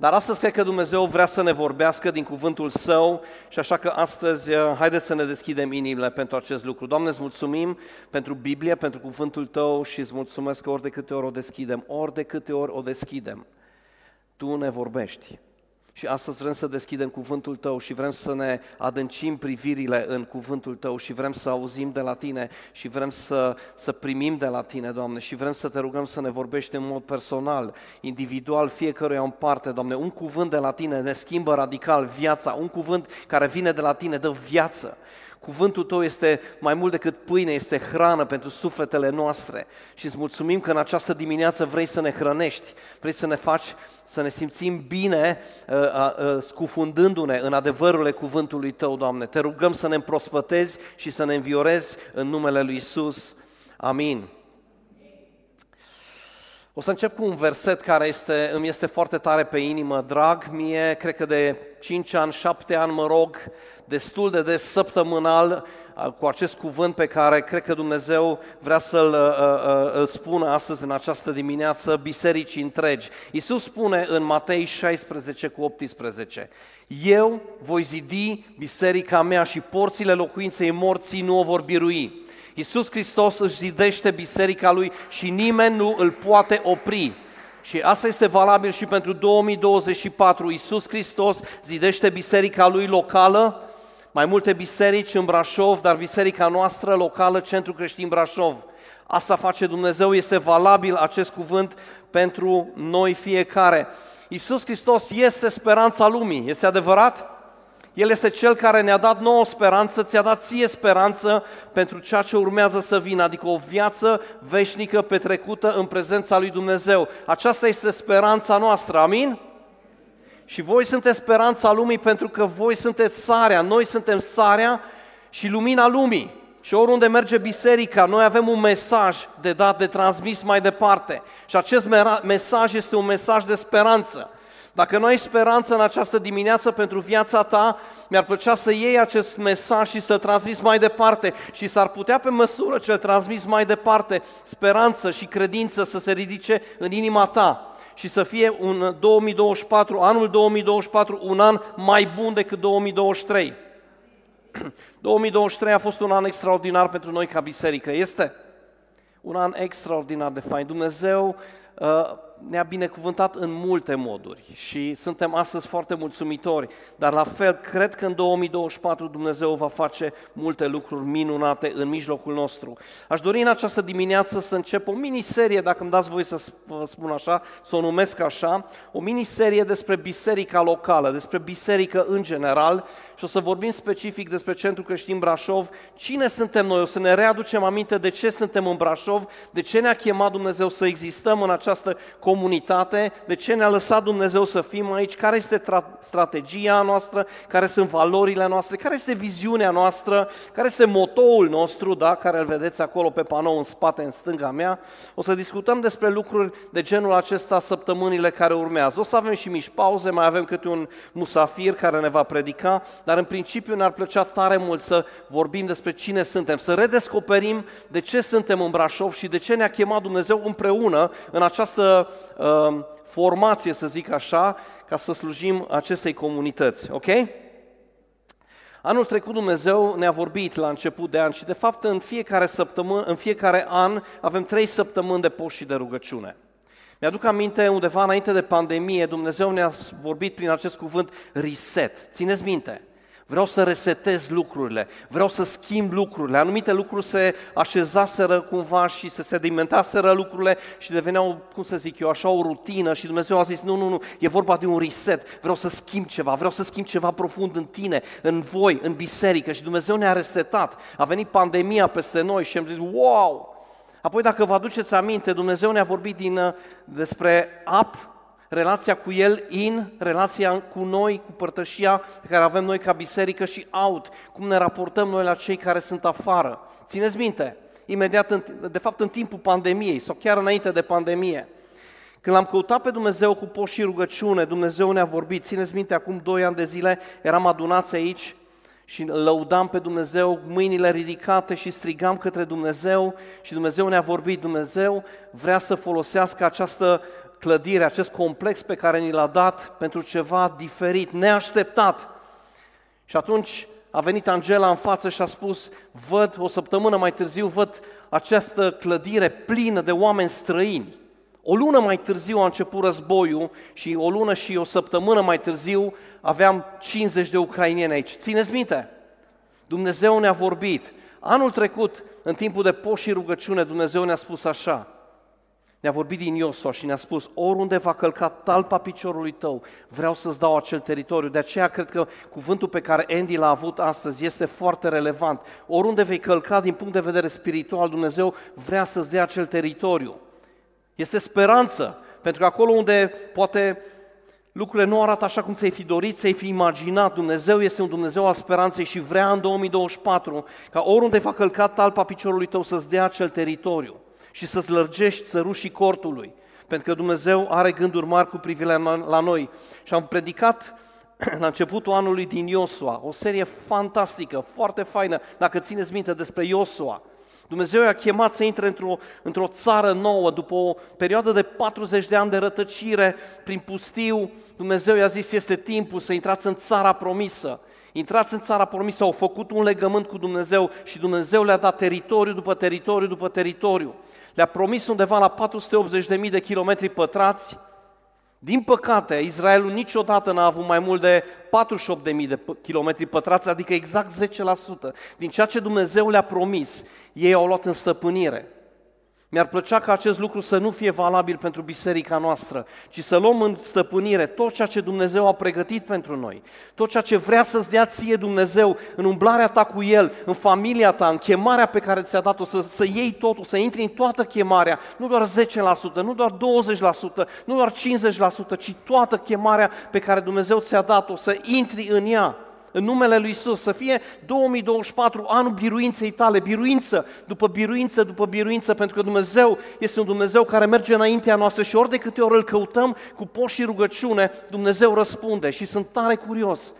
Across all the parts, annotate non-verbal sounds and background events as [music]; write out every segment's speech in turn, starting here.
Dar astăzi cred că Dumnezeu vrea să ne vorbească din cuvântul Său și așa că astăzi uh, haideți să ne deschidem inimile pentru acest lucru. Doamne, îți mulțumim pentru Biblie, pentru cuvântul Tău și îți mulțumesc că ori de câte ori o deschidem, ori de câte ori o deschidem, Tu ne vorbești. Și astăzi vrem să deschidem cuvântul Tău și vrem să ne adâncim privirile în cuvântul Tău și vrem să auzim de la Tine și vrem să, să primim de la Tine, Doamne, și vrem să Te rugăm să ne vorbești în mod personal, individual, fiecăruia în parte, Doamne. Un cuvânt de la Tine ne schimbă radical viața, un cuvânt care vine de la Tine dă viață. Cuvântul Tău este mai mult decât pâine, este hrană pentru sufletele noastre. Și îți mulțumim că în această dimineață vrei să ne hrănești, vrei să ne faci să ne simțim bine uh, uh, scufundându-ne în adevărurile cuvântului Tău, Doamne. Te rugăm să ne împrospătezi și să ne înviorezi în numele Lui Isus. Amin. O să încep cu un verset care este, îmi este foarte tare pe inimă, drag mie, cred că de 5 ani, 7 ani mă rog, destul de des săptămânal, cu acest cuvânt pe care cred că Dumnezeu vrea să-l îl spună astăzi în această dimineață bisericii întregi. Iisus spune în Matei 16 cu 18, Eu voi zidi biserica mea și porțile locuinței morții nu o vor birui. Iisus Hristos își zidește biserica lui și nimeni nu îl poate opri. Și asta este valabil și pentru 2024. Iisus Hristos zidește biserica lui locală, mai multe biserici în Brașov, dar biserica noastră locală, Centru Creștin Brașov. Asta face Dumnezeu, este valabil acest cuvânt pentru noi fiecare. Iisus Hristos este speranța lumii, este adevărat? El este Cel care ne-a dat nouă speranță, ți-a dat ție speranță pentru ceea ce urmează să vină, adică o viață veșnică petrecută în prezența lui Dumnezeu. Aceasta este speranța noastră, amin? Și voi sunteți speranța lumii pentru că voi sunteți sarea, noi suntem sarea și lumina lumii. Și oriunde merge biserica, noi avem un mesaj de dat, de transmis mai departe. Și acest mesaj este un mesaj de speranță. Dacă nu ai speranță în această dimineață pentru viața ta, mi-ar plăcea să iei acest mesaj și să-l transmiți mai departe și s-ar putea pe măsură ce îl transmiți mai departe, speranță și credință să se ridice în inima ta și să fie un 2024, anul 2024, un an mai bun decât 2023. 2023 [clears throat] a fost un an extraordinar pentru noi ca biserică, este un an extraordinar de fain. Dumnezeu uh, ne-a binecuvântat în multe moduri și suntem astăzi foarte mulțumitori, dar la fel cred că în 2024 Dumnezeu va face multe lucruri minunate în mijlocul nostru. Aș dori în această dimineață să încep o miniserie, dacă îmi dați voi să vă spun așa, să o numesc așa, o miniserie despre biserica locală, despre biserică în general și o să vorbim specific despre Centrul Creștin Brașov, cine suntem noi, o să ne readucem aminte de ce suntem în Brașov, de ce ne-a chemat Dumnezeu să existăm în această comunitate, de ce ne-a lăsat Dumnezeu să fim aici, care este tra- strategia noastră, care sunt valorile noastre, care este viziunea noastră, care este motoul nostru, da, care îl vedeți acolo pe panou în spate, în stânga mea. O să discutăm despre lucruri de genul acesta săptămânile care urmează. O să avem și mici pauze, mai avem câte un musafir care ne va predica, dar în principiu ne-ar plăcea tare mult să vorbim despre cine suntem, să redescoperim de ce suntem în Brașov și de ce ne-a chemat Dumnezeu împreună în această uh, formație, să zic așa, ca să slujim acestei comunități, ok? Anul trecut Dumnezeu ne-a vorbit la început de an și de fapt în fiecare săptămână, în fiecare an avem trei săptămâni de post și de rugăciune. Mi-aduc aminte undeva înainte de pandemie, Dumnezeu ne-a vorbit prin acest cuvânt reset. Țineți minte, vreau să resetez lucrurile, vreau să schimb lucrurile. Anumite lucruri se așezaseră cumva și se sedimentaseră lucrurile și deveneau, cum să zic eu, așa o rutină și Dumnezeu a zis, nu, nu, nu, e vorba de un reset, vreau să schimb ceva, vreau să schimb ceva profund în tine, în voi, în biserică și Dumnezeu ne-a resetat. A venit pandemia peste noi și am zis, wow! Apoi, dacă vă aduceți aminte, Dumnezeu ne-a vorbit din, despre ap relația cu El in, relația cu noi, cu părtășia pe care avem noi ca biserică și out, cum ne raportăm noi la cei care sunt afară. Țineți minte, imediat, de fapt în timpul pandemiei sau chiar înainte de pandemie, când l-am căutat pe Dumnezeu cu post și rugăciune, Dumnezeu ne-a vorbit. Țineți minte, acum doi ani de zile eram adunați aici și lăudam pe Dumnezeu, mâinile ridicate și strigam către Dumnezeu și Dumnezeu ne-a vorbit. Dumnezeu vrea să folosească această clădire, acest complex pe care ni l-a dat pentru ceva diferit, neașteptat. Și atunci a venit Angela în față și a spus, văd, o săptămână mai târziu, văd această clădire plină de oameni străini. O lună mai târziu a început războiul și o lună și o săptămână mai târziu aveam 50 de ucrainieni aici. Țineți minte, Dumnezeu ne-a vorbit. Anul trecut, în timpul de post și rugăciune, Dumnezeu ne-a spus așa, ne-a vorbit din Iosua și ne-a spus, oriunde va călca talpa piciorului tău, vreau să-ți dau acel teritoriu. De aceea cred că cuvântul pe care Andy l-a avut astăzi este foarte relevant. Oriunde vei călca din punct de vedere spiritual, Dumnezeu vrea să-ți dea acel teritoriu. Este speranță, pentru că acolo unde poate lucrurile nu arată așa cum ți-ai fi dorit, ți-ai fi imaginat, Dumnezeu este un Dumnezeu al speranței și vrea în 2024 ca oriunde va călca talpa piciorului tău să-ți dea acel teritoriu și să-ți lărgești țărușii cortului, pentru că Dumnezeu are gânduri mari cu privire la noi. Și am predicat [clears throat] la începutul anului din Iosua, o serie fantastică, foarte faină, dacă țineți minte despre Iosua. Dumnezeu i-a chemat să intre într-o, într-o țară nouă, după o perioadă de 40 de ani de rătăcire prin pustiu, Dumnezeu i-a zis, este timpul să intrați în țara promisă. Intrați în țara promisă, au făcut un legământ cu Dumnezeu și Dumnezeu le-a dat teritoriu după teritoriu după teritoriu le-a promis undeva la 480.000 de kilometri pătrați. Din păcate, Israelul niciodată n-a avut mai mult de 48.000 de kilometri pătrați, adică exact 10%. Din ceea ce Dumnezeu le-a promis, ei au luat în stăpânire. Mi-ar plăcea ca acest lucru să nu fie valabil pentru biserica noastră, ci să luăm în stăpânire tot ceea ce Dumnezeu a pregătit pentru noi, tot ceea ce vrea să-ți dea ție Dumnezeu în umblarea ta cu El, în familia ta, în chemarea pe care ți-a dat-o, să, să iei totul, să intri în toată chemarea, nu doar 10%, nu doar 20%, nu doar 50%, ci toată chemarea pe care Dumnezeu ți-a dat-o, să intri în ea în numele Lui Isus, să fie 2024 anul biruinței tale, biruință după biruință după biruință, pentru că Dumnezeu este un Dumnezeu care merge înaintea noastră și ori de câte ori îl căutăm cu poș și rugăciune, Dumnezeu răspunde și sunt tare curios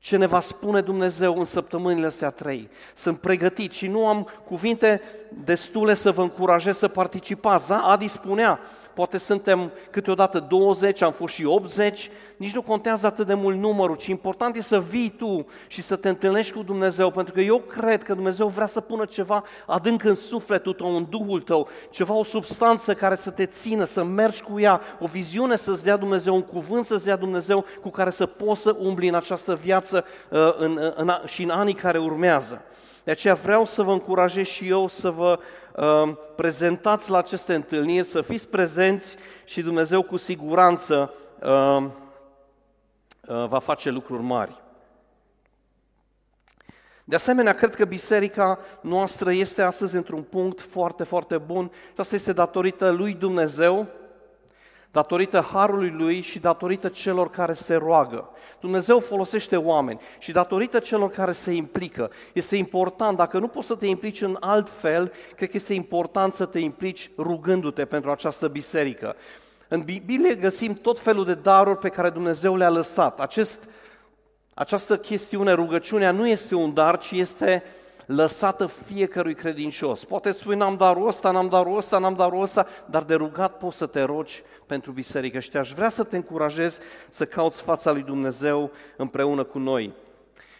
ce ne va spune Dumnezeu în săptămânile astea trei. Sunt pregătit și nu am cuvinte destule să vă încurajez să participați. Da? Adi spunea, poate suntem câteodată 20, am fost și 80, nici nu contează atât de mult numărul, ci important e să vii tu și să te întâlnești cu Dumnezeu, pentru că eu cred că Dumnezeu vrea să pună ceva adânc în sufletul tău, în Duhul tău, ceva, o substanță care să te țină, să mergi cu ea, o viziune să-ți dea Dumnezeu, un cuvânt să-ți dea Dumnezeu cu care să poți să umbli în această viață uh, în, în, și în anii care urmează. De aceea vreau să vă încurajez și eu să vă uh, prezentați la aceste întâlniri, să fiți prezenți și Dumnezeu cu siguranță uh, uh, va face lucruri mari. De asemenea, cred că biserica noastră este astăzi într-un punct foarte, foarte bun și asta este datorită lui Dumnezeu, datorită harului lui și datorită celor care se roagă. Dumnezeu folosește oameni și datorită celor care se implică. Este important, dacă nu poți să te implici în alt fel, cred că este important să te implici rugându-te pentru această biserică. În Biblie găsim tot felul de daruri pe care Dumnezeu le-a lăsat. Acest, această chestiune, rugăciunea, nu este un dar, ci este lăsată fiecărui credincios. Poate spui, n-am darul ăsta, n-am darul ăsta, n-am darul ăsta, dar de rugat poți să te rogi pentru biserică și te-aș vrea să te încurajez să cauți fața lui Dumnezeu împreună cu noi.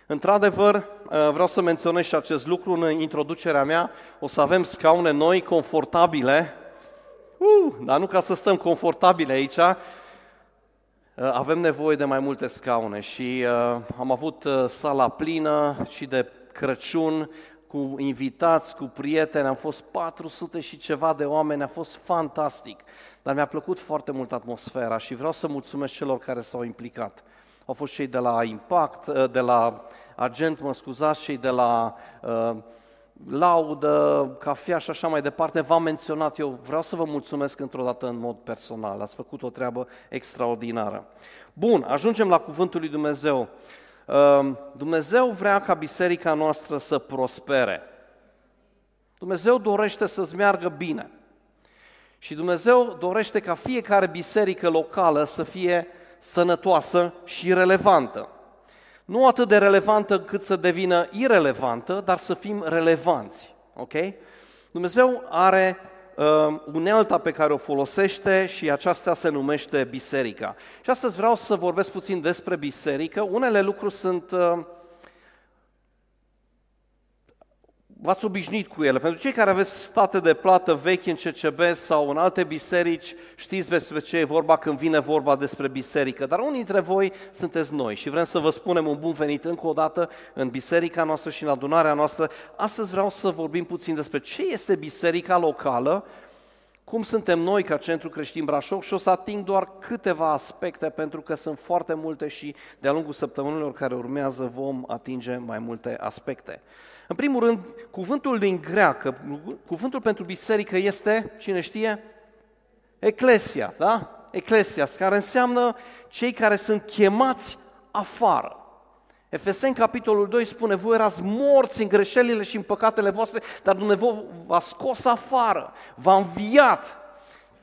Într-adevăr, uh, vreau să menționez și acest lucru în introducerea mea. O să avem scaune noi, confortabile, uh, dar nu ca să stăm confortabile aici, uh, avem nevoie de mai multe scaune și uh, am avut uh, sala plină și de Crăciun cu invitați, cu prieteni, am fost 400 și ceva de oameni, a fost fantastic. Dar mi-a plăcut foarte mult atmosfera și vreau să mulțumesc celor care s-au implicat. Au fost cei de la Impact, uh, de la Agent, mă scuzați, cei de la uh, laudă, cafea și așa mai departe, v-am menționat eu, vreau să vă mulțumesc într-o dată în mod personal, ați făcut o treabă extraordinară. Bun, ajungem la Cuvântul lui Dumnezeu. Ehm, Dumnezeu vrea ca biserica noastră să prospere. Dumnezeu dorește să-ți meargă bine. Și Dumnezeu dorește ca fiecare biserică locală să fie sănătoasă și relevantă. Nu atât de relevantă cât să devină irelevantă, dar să fim relevanți. Ok? Dumnezeu are uh, unealta pe care o folosește și aceasta se numește biserica. Și astăzi vreau să vorbesc puțin despre biserică. Unele lucruri sunt uh, v-ați obișnuit cu ele. Pentru cei care aveți state de plată vechi în CCB sau în alte biserici, știți despre ce e vorba când vine vorba despre biserică. Dar unii dintre voi sunteți noi și vrem să vă spunem un bun venit încă o dată în biserica noastră și în adunarea noastră. Astăzi vreau să vorbim puțin despre ce este biserica locală, cum suntem noi ca Centru Creștin Brașov și o să ating doar câteva aspecte pentru că sunt foarte multe și de-a lungul săptămânilor care urmează vom atinge mai multe aspecte. În primul rând, cuvântul din greacă, cuvântul pentru biserică este, cine știe? Eclesia, da? Eclesia, care înseamnă cei care sunt chemați afară. Efeseni, capitolul 2, spune, voi erați morți în greșelile și în păcatele voastre, dar Dumnezeu v-a scos afară, v-a înviat,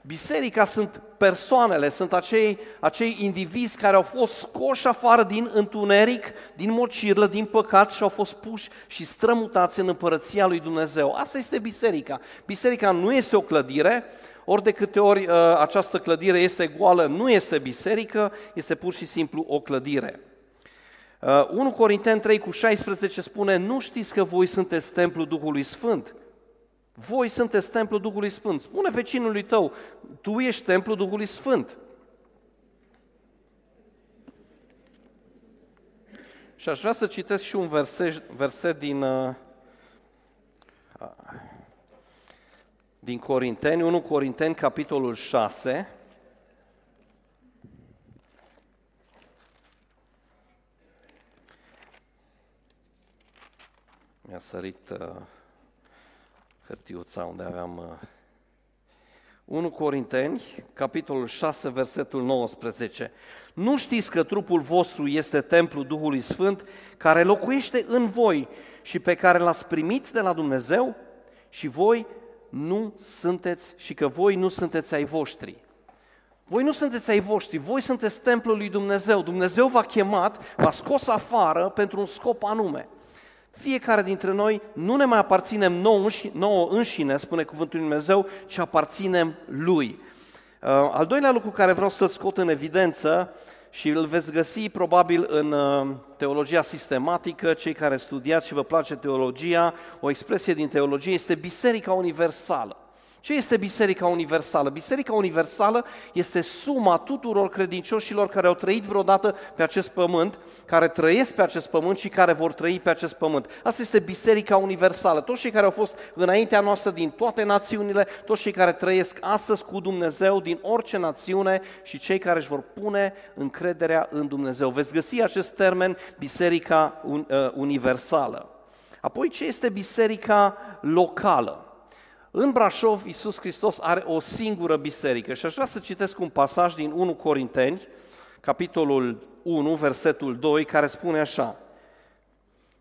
Biserica sunt persoanele, sunt acei, acei indivizi care au fost scoși afară din întuneric, din mocirlă, din păcat și au fost puși și strămutați în împărăția lui Dumnezeu. Asta este biserica. Biserica nu este o clădire, ori de câte ori uh, această clădire este goală, nu este biserică, este pur și simplu o clădire. Uh, 1 Corinteni 3 cu 16 spune, nu știți că voi sunteți templul Duhului Sfânt, voi sunteți templul Duhului Sfânt. Spune vecinului tău, tu ești templul Duhului Sfânt. Și aș vrea să citesc și un verset, verset din, uh, din Corinteni, 1 Corinteni, capitolul 6. Mi-a sărit uh, hârtiuța unde aveam 1 uh, Corinteni, capitolul 6, versetul 19. Nu știți că trupul vostru este templul Duhului Sfânt care locuiește în voi și pe care l-ați primit de la Dumnezeu și voi nu sunteți și că voi nu sunteți ai voștri. Voi nu sunteți ai voștri, voi sunteți templul lui Dumnezeu. Dumnezeu v-a chemat, v-a scos afară pentru un scop anume. Fiecare dintre noi nu ne mai aparținem nouă, nouă înșine, spune Cuvântul Lui Dumnezeu, ci aparținem Lui. Uh, al doilea lucru care vreau să scot în evidență și îl veți găsi probabil în uh, teologia sistematică, cei care studiați și vă place teologia, o expresie din teologie este Biserica Universală. Ce este Biserica Universală? Biserica Universală este suma tuturor credincioșilor care au trăit vreodată pe acest pământ, care trăiesc pe acest pământ și care vor trăi pe acest pământ. Asta este Biserica Universală. Toți cei care au fost înaintea noastră din toate națiunile, toți cei care trăiesc astăzi cu Dumnezeu din orice națiune și cei care își vor pune încrederea în Dumnezeu. Veți găsi acest termen Biserica uh, Universală. Apoi, ce este biserica locală? În Brașov, Iisus Hristos are o singură biserică și aș vrea să citesc un pasaj din 1 Corinteni, capitolul 1, versetul 2, care spune așa,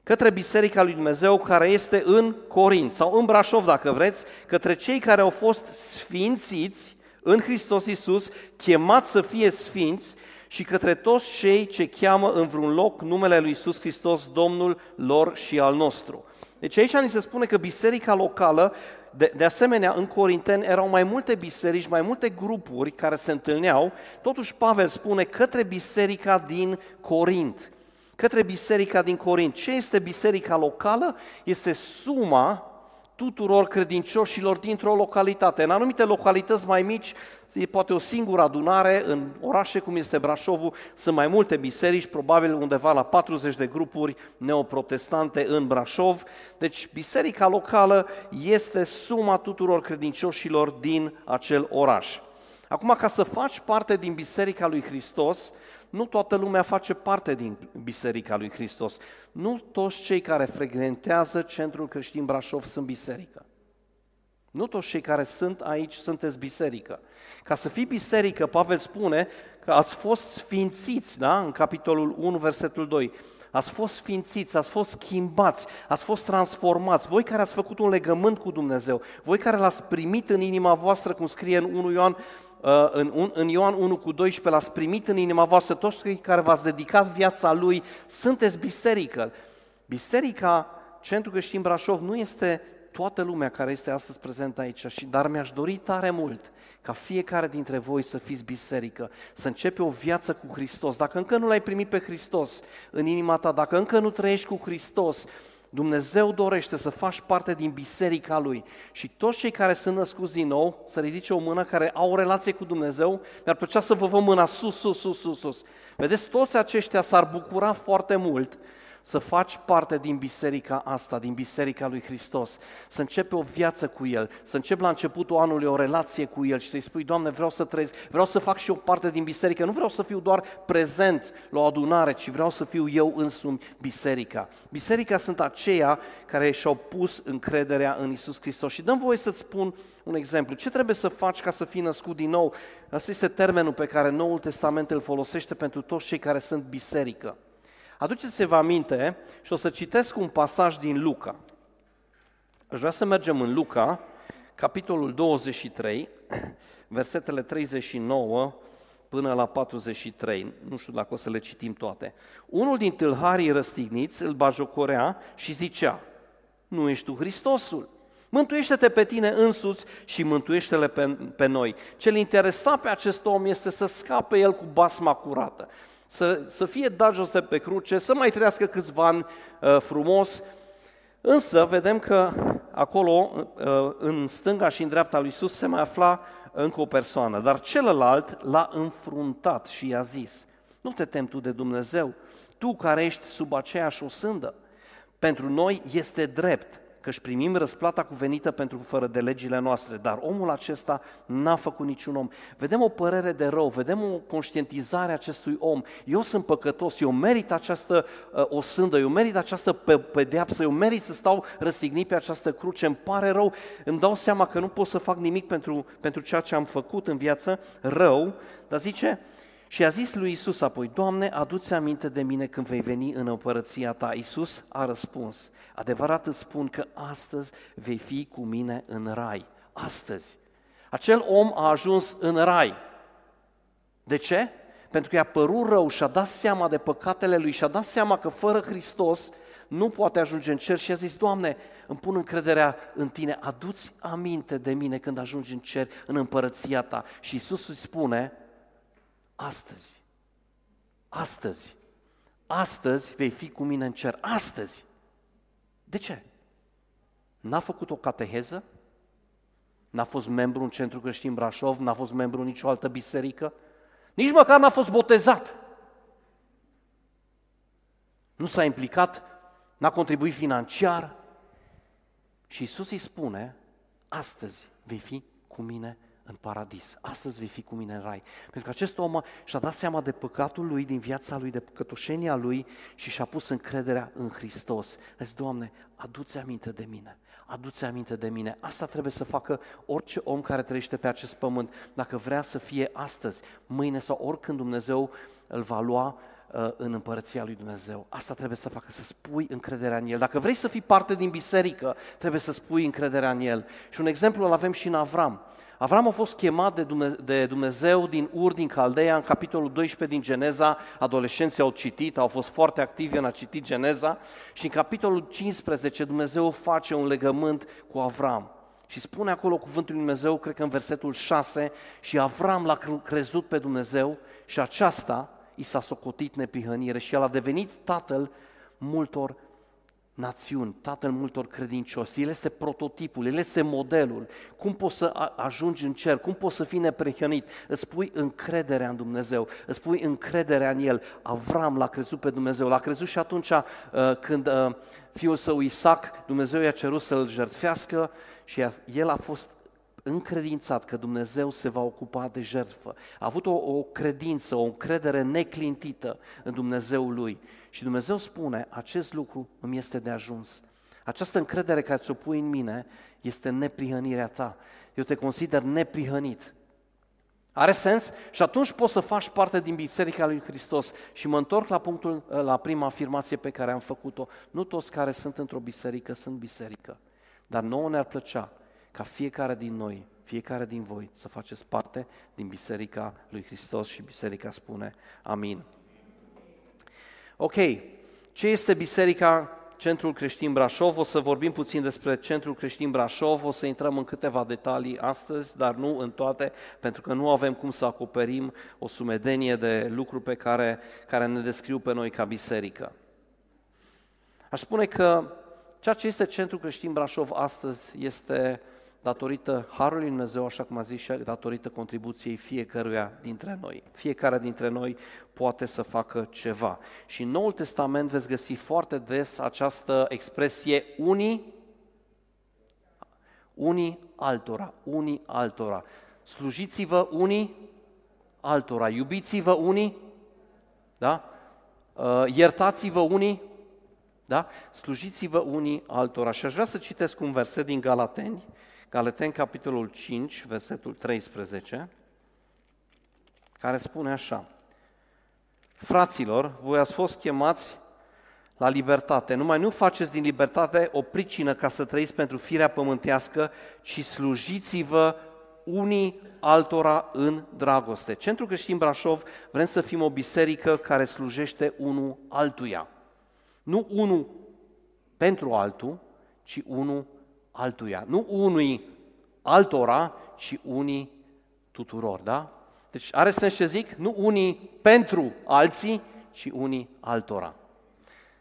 către Biserica lui Dumnezeu care este în Corint sau în Brașov, dacă vreți, către cei care au fost sfințiți în Hristos Iisus, chemați să fie sfinți și către toți cei ce cheamă în vreun loc numele lui Iisus Hristos, Domnul lor și al nostru. Deci aici ni se spune că biserica locală de, de asemenea, în Corinteni erau mai multe biserici, mai multe grupuri care se întâlneau. Totuși, Pavel spune către biserica din Corint. Către biserica din Corint. Ce este biserica locală? Este suma tuturor credincioșilor dintr-o localitate. În anumite localități mai mici e poate o singură adunare, în orașe cum este Brașovul sunt mai multe biserici, probabil undeva la 40 de grupuri neoprotestante în Brașov. Deci biserica locală este suma tuturor credincioșilor din acel oraș. Acum, ca să faci parte din Biserica lui Hristos, nu toată lumea face parte din Biserica lui Hristos. Nu toți cei care frecventează Centrul Creștin Brașov sunt biserică. Nu toți cei care sunt aici sunteți biserică. Ca să fii biserică, Pavel spune că ați fost sfințiți, da? în capitolul 1, versetul 2. Ați fost sfințiți, ați fost schimbați, ați fost transformați. Voi care ați făcut un legământ cu Dumnezeu, voi care l-ați primit în inima voastră, cum scrie în 1 Ioan, uh, în, în Ioan 1 cu 12, l-ați primit în inima voastră, toți cei care v-ați dedicat viața Lui, sunteți biserică. Biserica Centrul Creștin Brașov nu este toată lumea care este astăzi prezentă aici, și dar mi-aș dori tare mult ca fiecare dintre voi să fiți biserică, să începe o viață cu Hristos. Dacă încă nu l-ai primit pe Hristos în inima ta, dacă încă nu trăiești cu Hristos, Dumnezeu dorește să faci parte din biserica Lui și toți cei care sunt născuți din nou, să ridice o mână care au o relație cu Dumnezeu, mi-ar plăcea să vă văd mâna sus, sus, sus, sus, sus. Vedeți, toți aceștia s-ar bucura foarte mult să faci parte din biserica asta, din biserica lui Hristos, să începi o viață cu El, să începi la începutul anului o relație cu El și să-i spui, Doamne, vreau să trăiesc, vreau să fac și eu parte din biserică, nu vreau să fiu doar prezent la o adunare, ci vreau să fiu eu însumi biserica. Biserica sunt aceia care și-au pus încrederea în Isus Hristos. Și dăm voie să-ți spun un exemplu. Ce trebuie să faci ca să fii născut din nou? Asta este termenul pe care Noul Testament îl folosește pentru toți cei care sunt biserică. Aduceți-vă aminte și o să citesc un pasaj din Luca. Aș vrea să mergem în Luca, capitolul 23, [clears throat] versetele 39 până la 43. Nu știu dacă o să le citim toate. Unul din tâlharii răstigniți îl bajocorea și zicea, nu ești tu Hristosul. Mântuiește-te pe tine însuți și mântuiește-le pe, pe noi. Ce-l interesa pe acest om este să scape el cu basma curată să, să fie dat jos de pe cruce, să mai trăiască câțiva ani uh, frumos. Însă vedem că acolo, uh, în stânga și în dreapta lui Iisus, se mai afla încă o persoană, dar celălalt l-a înfruntat și i-a zis, nu te temi tu de Dumnezeu, tu care ești sub aceeași osândă. Pentru noi este drept că își primim răsplata cuvenită pentru fără de legile noastre, dar omul acesta n-a făcut niciun om. Vedem o părere de rău, vedem o conștientizare a acestui om. Eu sunt păcătos, eu merit această uh, osândă, eu merit această pedeapsă, eu merit să stau răstignit pe această cruce, îmi pare rău, îmi dau seama că nu pot să fac nimic pentru, pentru ceea ce am făcut în viață, rău, dar zice, și a zis lui Isus apoi, Doamne, adu-ți aminte de mine când vei veni în împărăția ta. Isus a răspuns, adevărat îți spun că astăzi vei fi cu mine în rai. Astăzi. Acel om a ajuns în rai. De ce? Pentru că i-a părut rău și a dat seama de păcatele lui și a dat seama că fără Hristos nu poate ajunge în cer și a zis, Doamne, îmi pun încrederea în Tine, aduți aminte de mine când ajungi în cer, în împărăția Ta. Și Isus îi spune, Astăzi. Astăzi. Astăzi vei fi cu mine în cer. Astăzi. De ce? N-a făcut o cateheză? N-a fost membru în Centrul Creștin Brașov? N-a fost membru în nicio altă biserică? Nici măcar n-a fost botezat. Nu s-a implicat, n-a contribuit financiar. Și Isus îi spune, astăzi vei fi cu mine în paradis. Astăzi vei fi cu mine în rai. Pentru că acest om și-a dat seama de păcatul lui din viața lui, de păcătoșenia lui și și-a pus încrederea în Hristos. A zis, Doamne, adu-ți aminte de mine, adu-ți aminte de mine. Asta trebuie să facă orice om care trăiește pe acest pământ, dacă vrea să fie astăzi, mâine sau oricând Dumnezeu îl va lua uh, în împărăția lui Dumnezeu. Asta trebuie să facă, să spui încrederea în El. Dacă vrei să fii parte din biserică, trebuie să spui încrederea în El. Și un exemplu îl avem și în Avram. Avram a fost chemat de Dumnezeu din Ur, din Caldeia, în capitolul 12 din Geneza, adolescenții au citit, au fost foarte activi în a citi Geneza și în capitolul 15 Dumnezeu face un legământ cu Avram. Și spune acolo cuvântul lui Dumnezeu, cred că în versetul 6, și Avram l-a crezut pe Dumnezeu și aceasta i s-a socotit nepihănire și el a devenit tatăl multor națiuni, tatăl multor credincioși. El este prototipul, el este modelul. Cum poți să ajungi în cer, cum poți să fii neprehănit? Îți pui încrederea în Dumnezeu, îți pui încrederea în El. Avram l-a crezut pe Dumnezeu, l-a crezut și atunci uh, când uh, fiul său Isaac, Dumnezeu i-a cerut să-l jertfească și el a fost încredințat că Dumnezeu se va ocupa de jertfă. A avut o, o credință, o încredere neclintită în Dumnezeul lui. Și Dumnezeu spune, acest lucru îmi este de ajuns. Această încredere care ți-o pui în mine este neprihănirea ta. Eu te consider neprihănit. Are sens? Și atunci poți să faci parte din Biserica lui Hristos. Și mă întorc la punctul, la prima afirmație pe care am făcut-o. Nu toți care sunt într-o biserică sunt biserică. Dar nouă ne-ar plăcea ca fiecare din noi, fiecare din voi să faceți parte din Biserica lui Hristos și Biserica spune Amin. Ok, ce este biserica Centrul Creștin Brașov. O să vorbim puțin despre Centrul Creștin Brașov, o să intrăm în câteva detalii astăzi, dar nu în toate, pentru că nu avem cum să acoperim o sumedenie de lucruri pe care, care ne descriu pe noi ca biserică. Aș spune că ceea ce este Centrul Creștin Brașov astăzi este datorită Harului Dumnezeu, așa cum a zis și datorită contribuției fiecăruia dintre noi. Fiecare dintre noi poate să facă ceva. Și în Noul Testament veți găsi foarte des această expresie unii, unii altora, unii altora. Slujiți-vă unii altora, iubiți-vă unii, da? Uh, iertați-vă unii, da? Slujiți-vă unii altora. Și aș vrea să citesc un verset din Galateni, Galateni, capitolul 5, versetul 13, care spune așa. Fraților, voi ați fost chemați la libertate. Numai nu faceți din libertate o pricină ca să trăiți pentru firea pământească, ci slujiți-vă unii altora în dragoste. Centrul Creștin Brașov vrem să fim o biserică care slujește unul altuia. Nu unul pentru altul, ci unul altuia. Nu unui altora, ci unii tuturor, da? Deci are sens ce zic? Nu unii pentru alții, ci unii altora.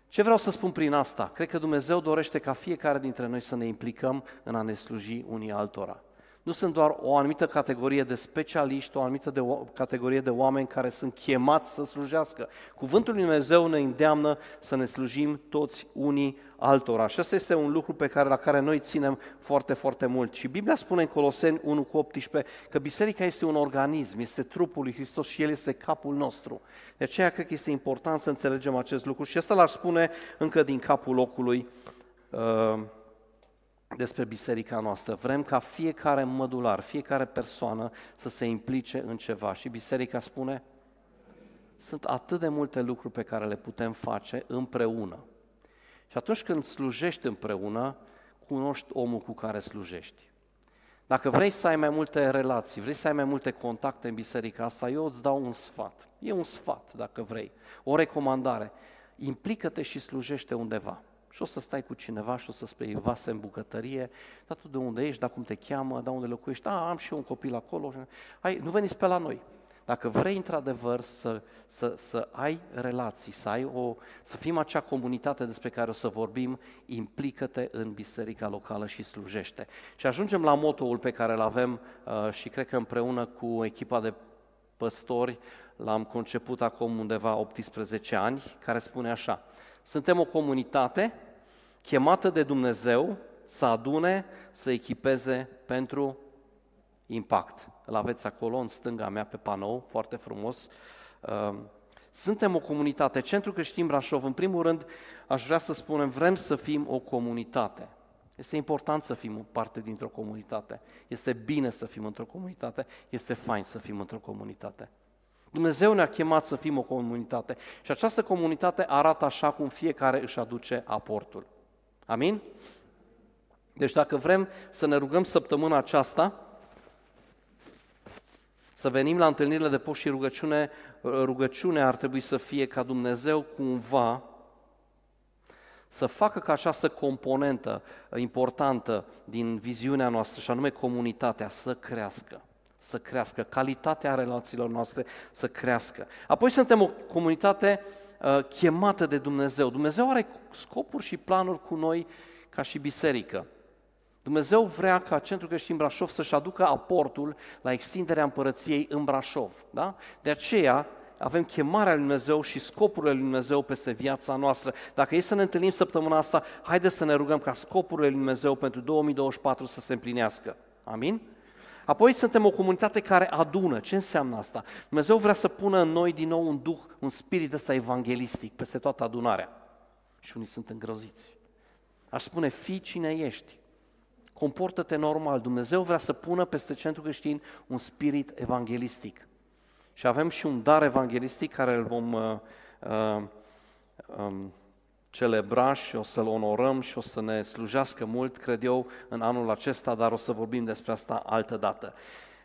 Ce vreau să spun prin asta? Cred că Dumnezeu dorește ca fiecare dintre noi să ne implicăm în a ne sluji unii altora. Nu sunt doar o anumită categorie de specialiști, o anumită de, o categorie de oameni care sunt chemați să slujească. Cuvântul Lui Dumnezeu ne îndeamnă să ne slujim toți unii altora. Și asta este un lucru pe care, la care noi ținem foarte, foarte mult. Și Biblia spune în Coloseni 1 cu 18 că biserica este un organism, este trupul lui Hristos și El este capul nostru. De aceea cred că este important să înțelegem acest lucru și asta l-aș spune încă din capul locului. Uh, despre biserica noastră. Vrem ca fiecare mădular, fiecare persoană să se implice în ceva. Și biserica spune, sunt atât de multe lucruri pe care le putem face împreună. Și atunci când slujești împreună, cunoști omul cu care slujești. Dacă vrei să ai mai multe relații, vrei să ai mai multe contacte în biserica asta, eu îți dau un sfat. E un sfat, dacă vrei, o recomandare. Implică-te și slujește undeva și o să stai cu cineva și o să spui vase în bucătărie, dar tu de unde ești, dar cum te cheamă, dar unde locuiești, a, am și eu un copil acolo. Hai, nu veniți pe la noi. Dacă vrei într-adevăr să, să, să ai relații, să, ai o, să fim acea comunitate despre care o să vorbim, implică-te în biserica locală și slujește. Și ajungem la motoul pe care îl avem uh, și cred că împreună cu echipa de păstori l-am conceput acum undeva 18 ani, care spune așa, suntem o comunitate chemată de Dumnezeu să adune, să echipeze pentru impact. Îl aveți acolo, în stânga mea, pe panou, foarte frumos. Ehm, suntem o comunitate. Centrul Creștin Brașov, în primul rând, aș vrea să spunem, vrem să fim o comunitate. Este important să fim parte dintr-o comunitate. Este bine să fim într-o comunitate. Este fain să fim într-o comunitate. Dumnezeu ne-a chemat să fim o comunitate și această comunitate arată așa cum fiecare își aduce aportul. Amin? Deci dacă vrem să ne rugăm săptămâna aceasta, să venim la întâlnirile de post și rugăciune, rugăciunea ar trebui să fie ca Dumnezeu cumva să facă ca această componentă importantă din viziunea noastră, și anume comunitatea, să crească să crească, calitatea relațiilor noastre să crească. Apoi suntem o comunitate uh, chemată de Dumnezeu. Dumnezeu are scopuri și planuri cu noi ca și biserică. Dumnezeu vrea ca Centrul Creștin Brașov să-și aducă aportul la extinderea împărăției în Brașov. Da? De aceea avem chemarea lui Dumnezeu și scopurile lui Dumnezeu peste viața noastră. Dacă e să ne întâlnim săptămâna asta, haideți să ne rugăm ca scopurile lui Dumnezeu pentru 2024 să se împlinească. Amin? Apoi suntem o comunitate care adună. Ce înseamnă asta? Dumnezeu vrea să pună în noi din nou un duh, un spirit ăsta evanghelistic peste toată adunarea. Și unii sunt îngroziți. Aș spune, fii cine ești. Comportă-te normal. Dumnezeu vrea să pună peste centru creștin un spirit evanghelistic. Și avem și un dar evanghelistic care îl vom uh, uh, um, celebra și o să-L onorăm și o să ne slujească mult, cred eu, în anul acesta, dar o să vorbim despre asta altă dată.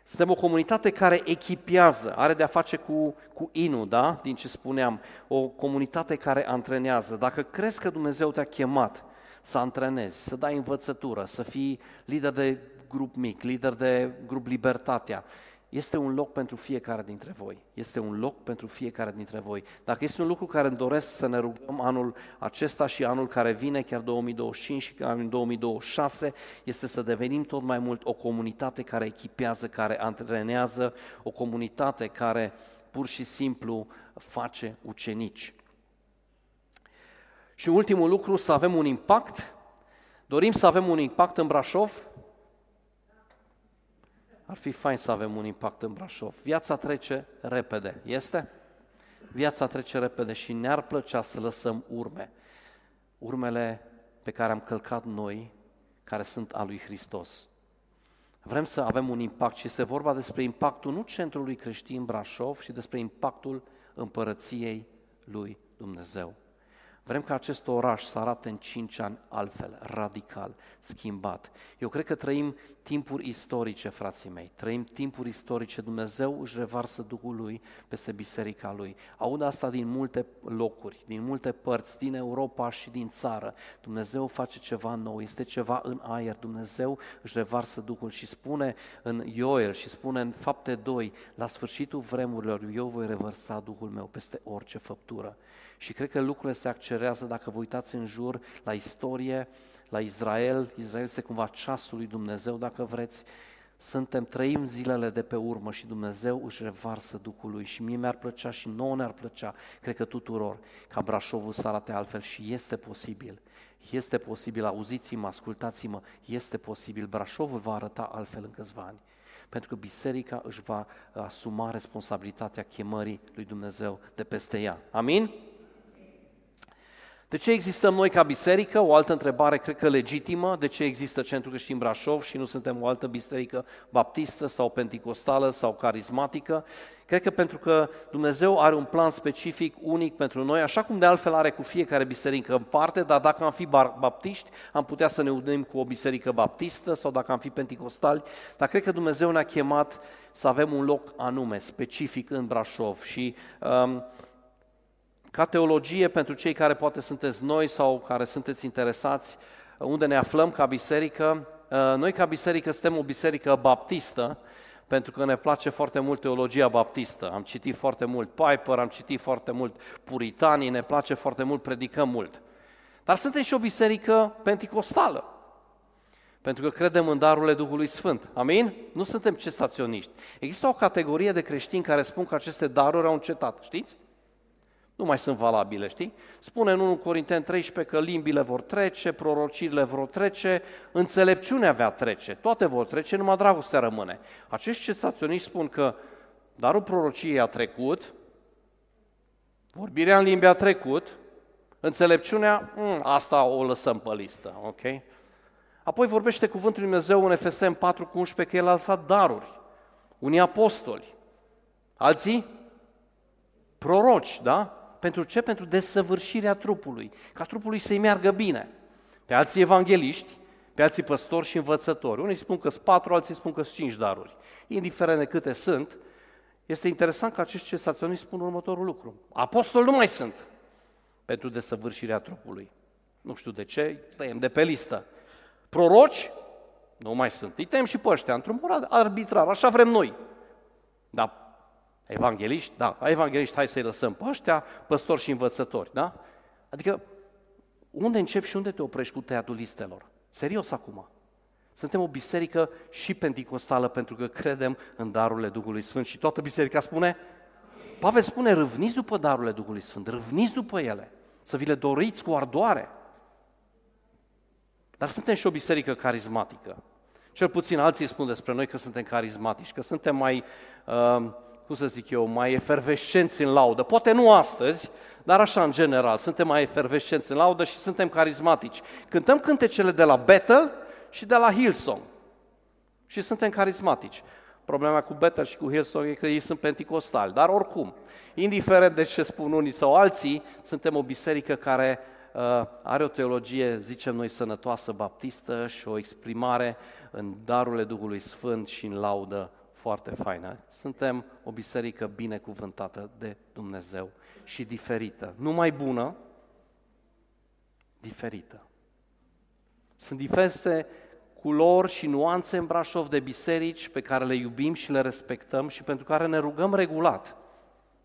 Suntem o comunitate care echipează, are de-a face cu, cu inu, da? Din ce spuneam, o comunitate care antrenează. Dacă crezi că Dumnezeu te-a chemat să antrenezi, să dai învățătură, să fii lider de grup mic, lider de grup Libertatea, este un loc pentru fiecare dintre voi. Este un loc pentru fiecare dintre voi. Dacă este un lucru care îmi doresc să ne rugăm anul acesta și anul care vine, chiar 2025 și anul 2026, este să devenim tot mai mult o comunitate care echipează, care antrenează, o comunitate care pur și simplu face ucenici. Și ultimul lucru, să avem un impact. Dorim să avem un impact în Brașov? Ar fi fain să avem un impact în Brașov. Viața trece repede, este? Viața trece repede și ne-ar plăcea să lăsăm urme. Urmele pe care am călcat noi, care sunt a lui Hristos. Vrem să avem un impact și este vorba despre impactul nu centrului creștin Brașov, ci despre impactul împărăției lui Dumnezeu. Vrem ca acest oraș să arate în cinci ani altfel, radical, schimbat. Eu cred că trăim timpuri istorice, frații mei, trăim timpuri istorice. Dumnezeu își revarsă Duhul Lui peste biserica Lui. Aud asta din multe locuri, din multe părți, din Europa și din țară. Dumnezeu face ceva nou, este ceva în aer. Dumnezeu își revarsă Duhul și spune în Ioel și spune în fapte 2, la sfârșitul vremurilor eu voi revărsa Duhul meu peste orice făptură. Și cred că lucrurile se accelerează dacă vă uitați în jur la istorie, la Israel. Israel este cumva ceasul lui Dumnezeu, dacă vreți. Suntem, trăim zilele de pe urmă și Dumnezeu își revarsă Duhul lui și mie mi-ar plăcea și nouă ne-ar plăcea, cred că tuturor, ca Brașovul să arate altfel și este posibil. Este posibil, auziți-mă, ascultați-mă, este posibil. Brașovul va arăta altfel în câțiva ani pentru că biserica își va asuma responsabilitatea chemării lui Dumnezeu de peste ea. Amin? De ce existăm noi ca biserică? O altă întrebare, cred că legitimă. De ce există Centrul Creștin Brașov și nu suntem o altă biserică baptistă sau penticostală sau carismatică? Cred că pentru că Dumnezeu are un plan specific, unic pentru noi, așa cum de altfel are cu fiecare biserică în parte, dar dacă am fi baptiști, am putea să ne unim cu o biserică baptistă sau dacă am fi penticostali, dar cred că Dumnezeu ne-a chemat să avem un loc anume, specific în Brașov și um, ca teologie, pentru cei care poate sunteți noi sau care sunteți interesați, unde ne aflăm ca biserică, uh, noi ca biserică suntem o biserică baptistă, pentru că ne place foarte mult teologia baptistă. Am citit foarte mult Piper, am citit foarte mult puritanii, ne place foarte mult, predicăm mult. Dar suntem și o biserică penticostală, pentru că credem în darurile Duhului Sfânt. Amin? Nu suntem cesaționiști. Există o categorie de creștini care spun că aceste daruri au încetat, știți? Nu mai sunt valabile, știi? Spune în 1 Corinteni 13 că limbile vor trece, prorocirile vor trece, înțelepciunea va trece, toate vor trece, numai dragostea rămâne. Acești cesaționiști spun că darul prorociei a trecut, vorbirea în limbi a trecut, înțelepciunea, mm, asta o lăsăm pe listă, ok? Apoi vorbește cuvântul Lui Dumnezeu în FSM 4 cu 11 că El a lăsat daruri, unii apostoli, alții proroci, da? Pentru ce? Pentru desăvârșirea trupului, ca trupului să-i meargă bine. Pe alții evangeliști, pe alții păstori și învățători. Unii spun că sunt patru, alții spun că sunt cinci daruri. Indiferent de câte sunt, este interesant că acești cesaționiști spun următorul lucru. Apostoli nu mai sunt pentru desăvârșirea trupului. Nu știu de ce, tăiem de pe listă. Proroci? Nu mai sunt. Îi tăiem și pe ăștia, într-un mod arbitrar, așa vrem noi. Dar Evangeliști? Da, evangeliști, hai să-i lăsăm pe ăștia, păstori și învățători, da? Adică, unde începi și unde te oprești cu tăiatul listelor? Serios acum. Suntem o biserică și penticostală pentru că credem în darurile Duhului Sfânt și toată biserica spune, Pavel spune, râvniți după darurile Duhului Sfânt, râvniți după ele, să vi le doriți cu ardoare. Dar suntem și o biserică carismatică. Cel puțin alții spun despre noi că suntem carismatici, că suntem mai uh, cum să zic eu, mai efervescenți în laudă. Poate nu astăzi, dar așa în general, suntem mai efervescenți în laudă și suntem carismatici. Cântăm cântecele de la Bethel și de la Hillsong și suntem carismatici. Problema cu Bethel și cu Hillsong e că ei sunt penticostali, dar oricum, indiferent de ce spun unii sau alții, suntem o biserică care uh, are o teologie, zicem noi, sănătoasă, baptistă și o exprimare în darurile Duhului Sfânt și în laudă foarte faină. Suntem o biserică binecuvântată de Dumnezeu și diferită. Nu mai bună, diferită. Sunt diverse culori și nuanțe în Brașov de biserici pe care le iubim și le respectăm și pentru care ne rugăm regulat.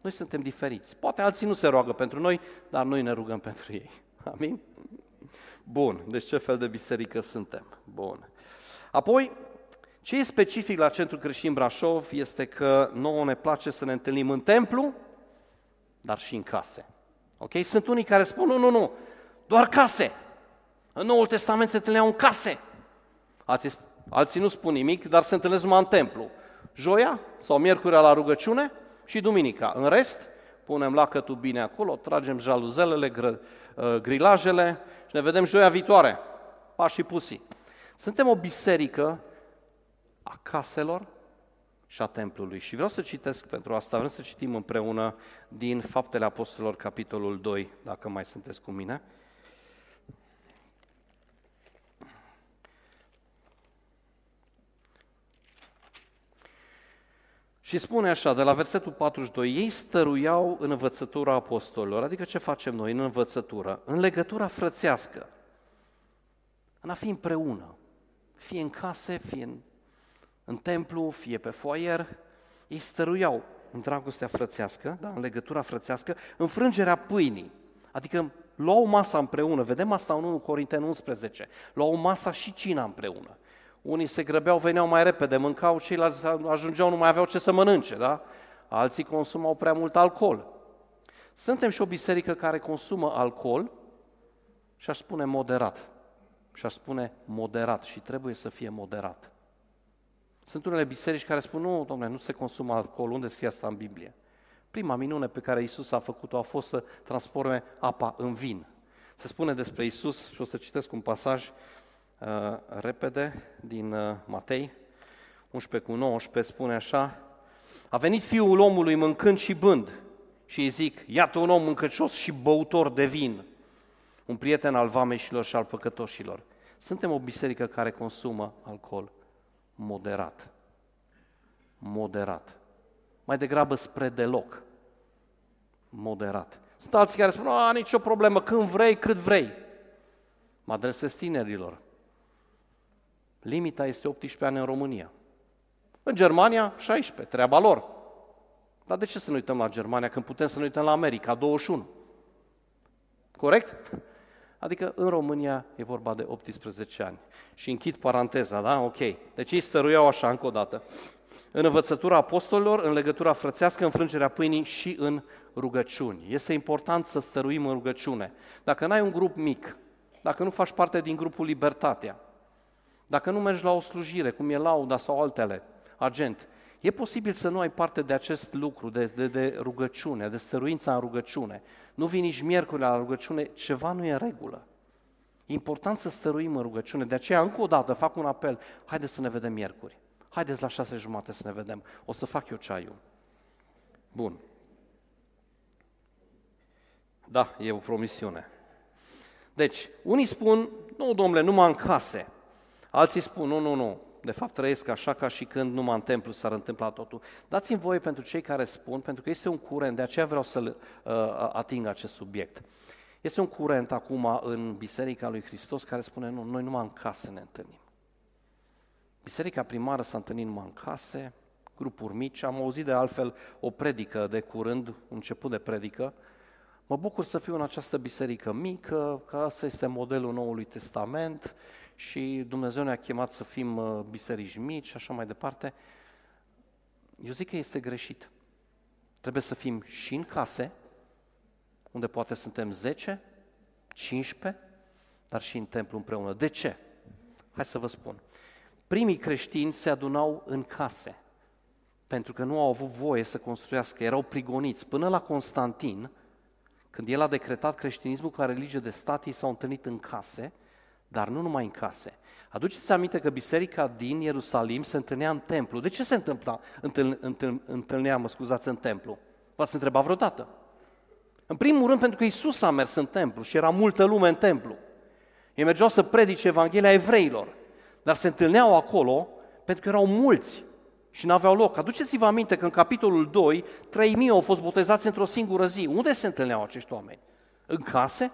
Noi suntem diferiți. Poate alții nu se roagă pentru noi, dar noi ne rugăm pentru ei. [laughs] Amin? Bun, deci ce fel de biserică suntem? Bun. Apoi, ce e specific la Centrul Creștin Brașov este că nouă ne place să ne întâlnim în templu, dar și în case. Ok? Sunt unii care spun, nu, nu, nu, doar case. În Noul Testament se întâlneau în case. Alții, alții nu spun nimic, dar se întâlnesc numai în templu. Joia sau miercurea la rugăciune și duminica. În rest, punem lacătul bine acolo, tragem jaluzelele, gr- uh, grilajele și ne vedem joia viitoare. Pașii pusii. Suntem o biserică a caselor și a templului. Și vreau să citesc pentru asta, vreau să citim împreună din Faptele Apostolilor, capitolul 2, dacă mai sunteți cu mine. Și spune așa, de la versetul 42, ei stăruiau în învățătura apostolilor, adică ce facem noi în învățătură? În legătura frățească, în a fi împreună, fie în case, fie în, în templu, fie pe foaier, ei stăruiau în dragostea frățească, da, în legătura frățească, în frângerea pâinii, adică luau masa împreună, vedem asta în 1 Corinteni 11, luau masa și cina împreună. Unii se grăbeau, veneau mai repede, mâncau, ceilalți ajungeau, nu mai aveau ce să mănânce, da? Alții consumau prea mult alcool. Suntem și o biserică care consumă alcool și aș spune moderat. Și aș spune moderat și trebuie să fie moderat. Sunt unele biserici care spun, nu, domnule, nu se consumă alcool, unde scrie asta în Biblie? Prima minune pe care Isus a făcut-o a fost să transforme apa în vin. Se spune despre Isus, și o să citesc un pasaj uh, repede din uh, Matei, 11 cu 19, spune așa, a venit fiul omului mâncând și bând și îi zic, iată un om mâncăcios și băutor de vin, un prieten al vameșilor și al păcătoșilor. Suntem o biserică care consumă alcool moderat. Moderat. Mai degrabă spre deloc. Moderat. Sunt alții care spun, a, nicio problemă, când vrei, cât vrei. Mă adresez tinerilor. Limita este 18 ani în România. În Germania, 16, treaba lor. Dar de ce să ne uităm la Germania când putem să ne uităm la America, 21? Corect? Adică în România e vorba de 18 ani. Și închid paranteza, da? Ok. Deci ei stăruiau așa încă o dată. În învățătura apostolilor, în legătura frățească, în frângerea pâinii și în rugăciuni. Este important să stăruim în rugăciune. Dacă n-ai un grup mic, dacă nu faci parte din grupul Libertatea, dacă nu mergi la o slujire, cum e lauda sau altele, agent, e posibil să nu ai parte de acest lucru, de, de, de rugăciune, de stăruința în rugăciune. Nu vii nici miercuri la rugăciune, ceva nu e în regulă. E important să stăruim în rugăciune, de aceea încă o dată fac un apel, haideți să ne vedem miercuri. Haideți la șase jumate să ne vedem. O să fac eu ceaiul. Bun. Da, e o promisiune. Deci, unii spun, nu, domnule, numai în case. Alții spun, nu, nu, nu, de fapt trăiesc așa ca și când numai în templu s-ar întâmpla totul. Dați-mi voie pentru cei care spun, pentru că este un curent, de aceea vreau să uh, ating acest subiect. Este un curent acum în Biserica lui Hristos care spune, nu, noi numai în case ne întâlnim. Biserica primară s-a întâlnit numai în case, grupuri mici, am auzit de altfel o predică de curând, un început de predică, Mă bucur să fiu în această biserică mică, că asta este modelul Noului Testament și Dumnezeu ne-a chemat să fim uh, biserici mici și așa mai departe. Eu zic că este greșit. Trebuie să fim și în case, unde poate suntem 10, 15, dar și în templu împreună. De ce? Hai să vă spun. Primii creștini se adunau în case, pentru că nu au avut voie să construiască, erau prigoniți. Până la Constantin, când el a decretat creștinismul ca religie de stat, ei s-au întâlnit în case, dar nu numai în case. Aduceți aminte că biserica din Ierusalim se întâlnea în templu. De ce se întâmpla, întâl, întâl, întâlnea, mă scuzați, în templu? V-ați întrebat vreodată? În primul rând pentru că Isus a mers în templu și era multă lume în templu. Ei mergeau să predice Evanghelia evreilor, dar se întâlneau acolo pentru că erau mulți și n-aveau loc. Aduceți-vă aminte că în capitolul 2, 3000 au fost botezați într-o singură zi. Unde se întâlneau acești oameni? În case?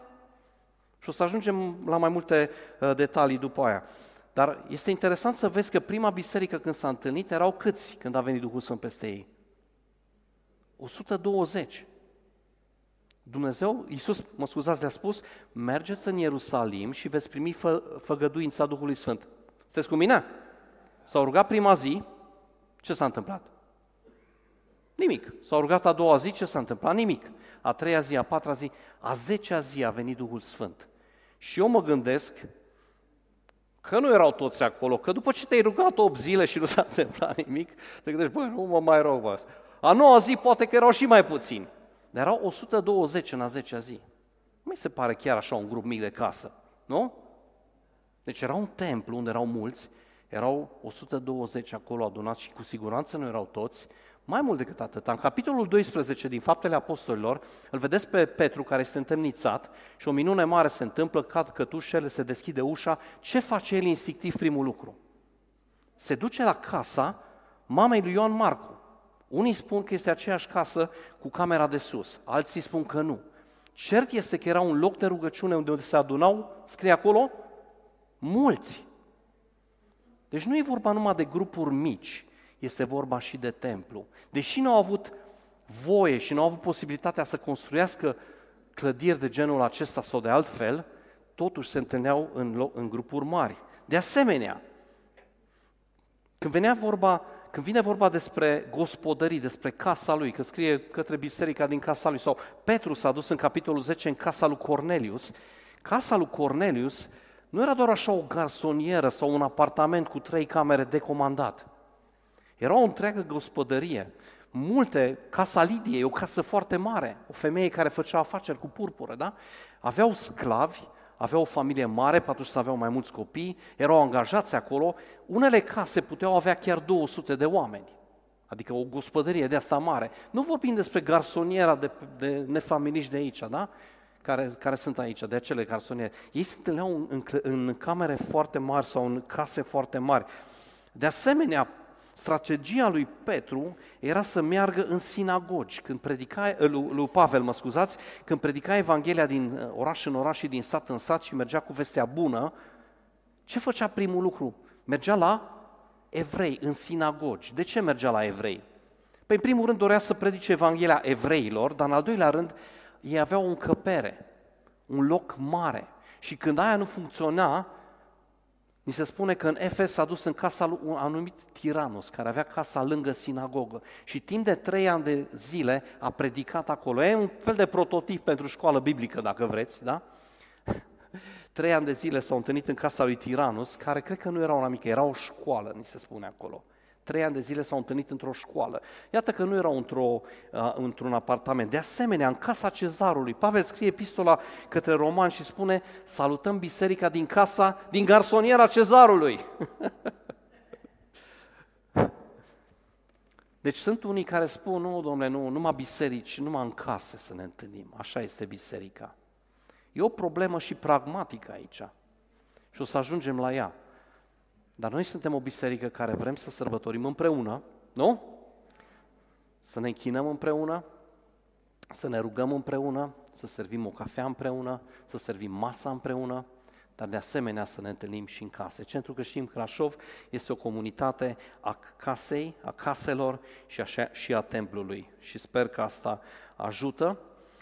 Și o să ajungem la mai multe uh, detalii după aia. Dar este interesant să vezi că prima biserică când s-a întâlnit erau câți când a venit Duhul Sfânt peste ei? 120. Dumnezeu, Iisus, mă scuzați, le-a spus, mergeți în Ierusalim și veți primi fă, făgăduința Duhului Sfânt. Sunteți cu mine? S-au rugat prima zi, ce s-a întâmplat? Nimic. S-au rugat a doua zi, ce s-a întâmplat? Nimic. A treia zi, a patra zi, a zecea zi a venit Duhul Sfânt. Și eu mă gândesc că nu erau toți acolo, că după ce te-ai rugat 8 zile și nu s-a [laughs] întâmplat nimic, te gândești, băi, nu mă mai rog, bă. A noua zi poate că erau și mai puțini. Dar erau 120 în a 10 zi. Nu mi se pare chiar așa un grup mic de casă, nu? Deci era un templu unde erau mulți, erau 120 acolo adunați și cu siguranță nu erau toți, mai mult decât atât, în capitolul 12 din Faptele Apostolilor, îl vedeți pe Petru care este întemnițat și o minune mare se întâmplă, cad cătușele, se deschide ușa. Ce face el instinctiv primul lucru? Se duce la casa mamei lui Ioan Marcu. Unii spun că este aceeași casă cu camera de sus, alții spun că nu. Cert este că era un loc de rugăciune unde se adunau, scrie acolo, mulți. Deci nu e vorba numai de grupuri mici, este vorba și de templu. Deși nu au avut voie și nu au avut posibilitatea să construiască clădiri de genul acesta sau de altfel, totuși se întâlneau în, în grupuri mari. De asemenea, când venea vorba când vine vorba despre gospodării, despre casa lui, că scrie către biserica din casa lui, sau Petru s-a dus în capitolul 10 în casa lui Cornelius, casa lui Cornelius nu era doar așa o garsonieră sau un apartament cu trei camere decomandat. Era o întreagă gospodărie. Multe, casa Lidiei, o casă foarte mare, o femeie care făcea afaceri cu purpură, da? Aveau sclavi, aveau o familie mare, pentru să aveau mai mulți copii, erau angajați acolo. Unele case puteau avea chiar 200 de oameni, adică o gospodărie de asta mare. Nu vorbim despre garsoniera de, de nefamiliști de aici, da? Care, care sunt aici, de acele garsoniere. Ei se întâlneau în, în, în camere foarte mari sau în case foarte mari. De asemenea, strategia lui Petru era să meargă în sinagogi. Când predica, lui, lui Pavel, mă scuzați, când predica Evanghelia din uh, oraș în oraș și din sat în sat și mergea cu vestea bună, ce făcea primul lucru? Mergea la evrei, în sinagogi. De ce mergea la evrei? Păi, în primul rând, dorea să predice Evanghelia evreilor, dar în al doilea rând, ei aveau o încăpere, un loc mare. Și când aia nu funcționa, Ni se spune că în Efes s-a dus în casa lui un anumit Tiranos, care avea casa lângă sinagogă și timp de trei ani de zile a predicat acolo. E un fel de prototip pentru școală biblică, dacă vreți, da? [laughs] Trei ani de zile s-au întâlnit în casa lui Tiranos, care cred că nu era una mică, era o școală, ni se spune acolo. Trei ani de zile s-au întâlnit într-o școală. Iată că nu erau într-o, uh, într-un apartament. De asemenea, în casa cezarului, Pavel scrie epistola către roman și spune salutăm biserica din casa, din garsoniera cezarului. [laughs] Deci sunt unii care spun, nu, domnule, nu, numai biserici, numai în case să ne întâlnim. Așa este biserica. E o problemă și pragmatică aici. Și o să ajungem la ea. Dar noi suntem o biserică care vrem să sărbătorim împreună, nu? Să ne închinăm împreună, să ne rugăm împreună, să servim o cafea împreună, să servim masa împreună, dar de asemenea să ne întâlnim și în case. Centrul Creștin Crașov este o comunitate a casei, a caselor și, așa, și a templului. Și sper că asta ajută,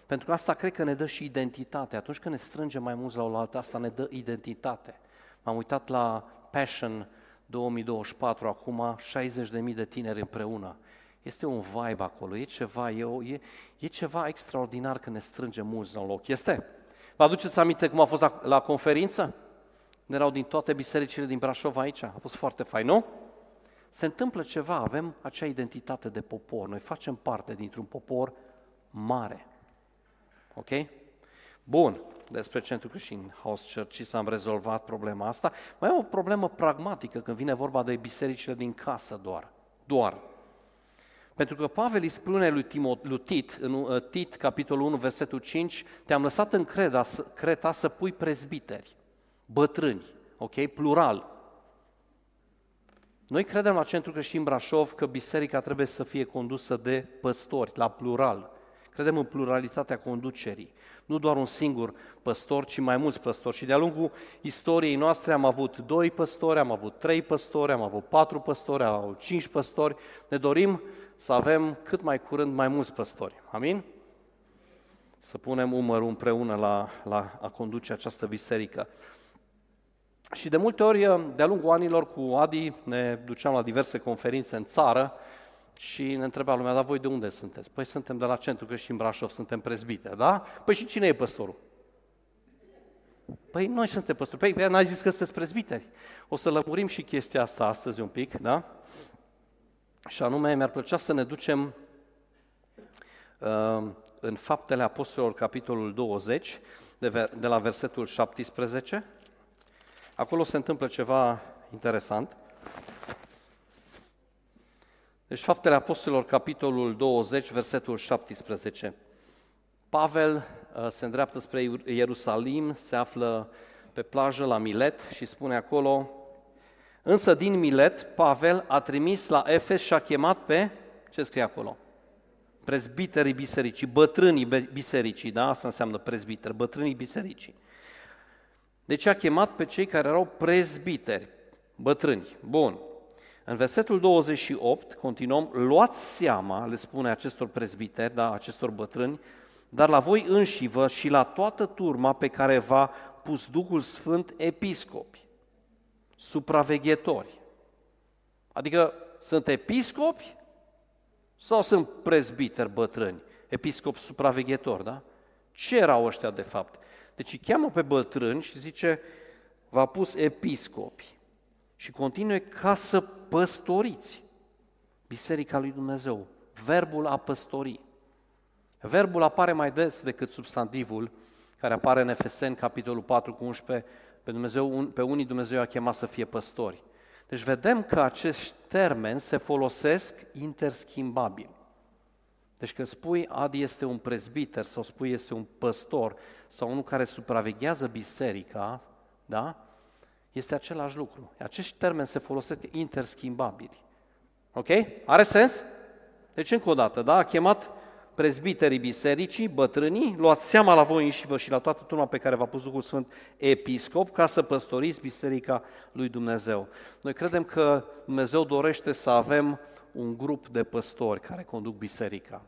pentru că asta cred că ne dă și identitate. Atunci când ne strângem mai mulți la o altă, asta ne dă identitate. M-am uitat la Passion 2024, acum 60.000 de tineri împreună. Este un vibe acolo, e ceva, e, o, e, e ceva extraordinar când ne strângem mulți la un loc. Este? Vă aduceți aminte cum a fost la, la conferință? Ne erau din toate bisericile din Brașov aici. A fost foarte fain, nu? Se întâmplă ceva, avem acea identitate de popor. Noi facem parte dintr-un popor mare. Ok? Bun despre Centrul Creștin House Church și s-am rezolvat problema asta. Mai e o problemă pragmatică când vine vorba de bisericile din casă doar. Doar. Pentru că Pavel îi spune lui, Timot, lui Tit, în uh, Tit, capitolul 1, versetul 5, te-am lăsat în Creta, Creta să pui prezbiteri, bătrâni, ok, plural. Noi credem la Centrul Creștin Brașov că biserica trebuie să fie condusă de păstori, la plural. Credem în pluralitatea conducerii. Nu doar un singur păstor, ci mai mulți păstori. Și de-a lungul istoriei noastre am avut doi păstori, am avut trei păstori, am avut patru păstori, am avut cinci păstori. Ne dorim să avem cât mai curând mai mulți păstori. Amin? Să punem umărul împreună la, la a conduce această biserică. Și de multe ori, de-a lungul anilor cu Adi, ne duceam la diverse conferințe în țară și ne întreba lumea, dar voi de unde sunteți? Păi suntem de la Centru Creștin Brașov, suntem prezbite, da? Păi și cine e păstorul? Păi noi suntem păstori. Păi n-ai zis că sunteți prezbiteri. O să lămurim și chestia asta astăzi un pic, da? Și anume, mi-ar plăcea să ne ducem uh, în Faptele Apostolilor, capitolul 20, de, ver- de la versetul 17. Acolo se întâmplă ceva interesant. Deci Faptele Apostolilor, capitolul 20, versetul 17. Pavel uh, se îndreaptă spre Ierusalim, se află pe plajă la Milet și spune acolo, însă din Milet, Pavel a trimis la Efes și a chemat pe, ce scrie acolo? Prezbiterii bisericii, bătrânii bisericii, da? Asta înseamnă prezbiteri, bătrânii bisericii. Deci a chemat pe cei care erau prezbiteri, bătrâni. Bun. În versetul 28, continuăm, luați seama, le spune acestor prezbiteri, da, acestor bătrâni, dar la voi înșivă și la toată turma pe care v-a pus Duhul Sfânt episcopi, supraveghetori. Adică sunt episcopi sau sunt prezbiteri bătrâni? Episcopi supraveghetori, da? Ce erau ăștia de fapt? Deci îi cheamă pe bătrâni și zice, v-a pus episcopi și continue ca să păstoriți Biserica lui Dumnezeu. Verbul a păstori. Verbul apare mai des decât substantivul care apare în Efeseni, capitolul 4 cu 11, pe, Dumnezeu, pe unii Dumnezeu a chemat să fie păstori. Deci vedem că acești termeni se folosesc interschimbabil. Deci când spui Adi este un prezbiter sau spui este un păstor sau unul care supraveghează biserica, da? Este același lucru. Acești termeni se folosesc interschimbabili. Ok? Are sens? Deci încă o dată, da? A chemat prezbiterii bisericii, bătrânii, luați seama la voi înși și la toată turma pe care v-a pus Duhul Sfânt episcop ca să păstoriți biserica lui Dumnezeu. Noi credem că Dumnezeu dorește să avem un grup de păstori care conduc biserica,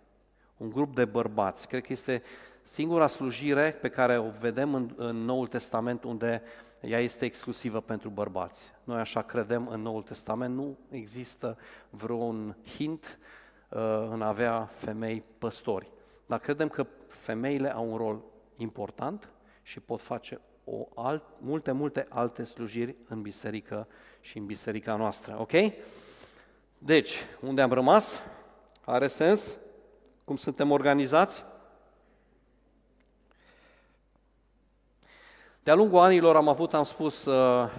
un grup de bărbați. Cred că este singura slujire pe care o vedem în, în Noul Testament unde ea este exclusivă pentru bărbați. Noi așa credem în Noul Testament, nu există vreun hint uh, în a avea femei păstori. Dar credem că femeile au un rol important și pot face o alt, multe, multe alte slujiri în biserică și în biserica noastră. Ok? Deci, unde am rămas? Are sens? Cum suntem organizați? De-a lungul anilor am avut, am spus, uh,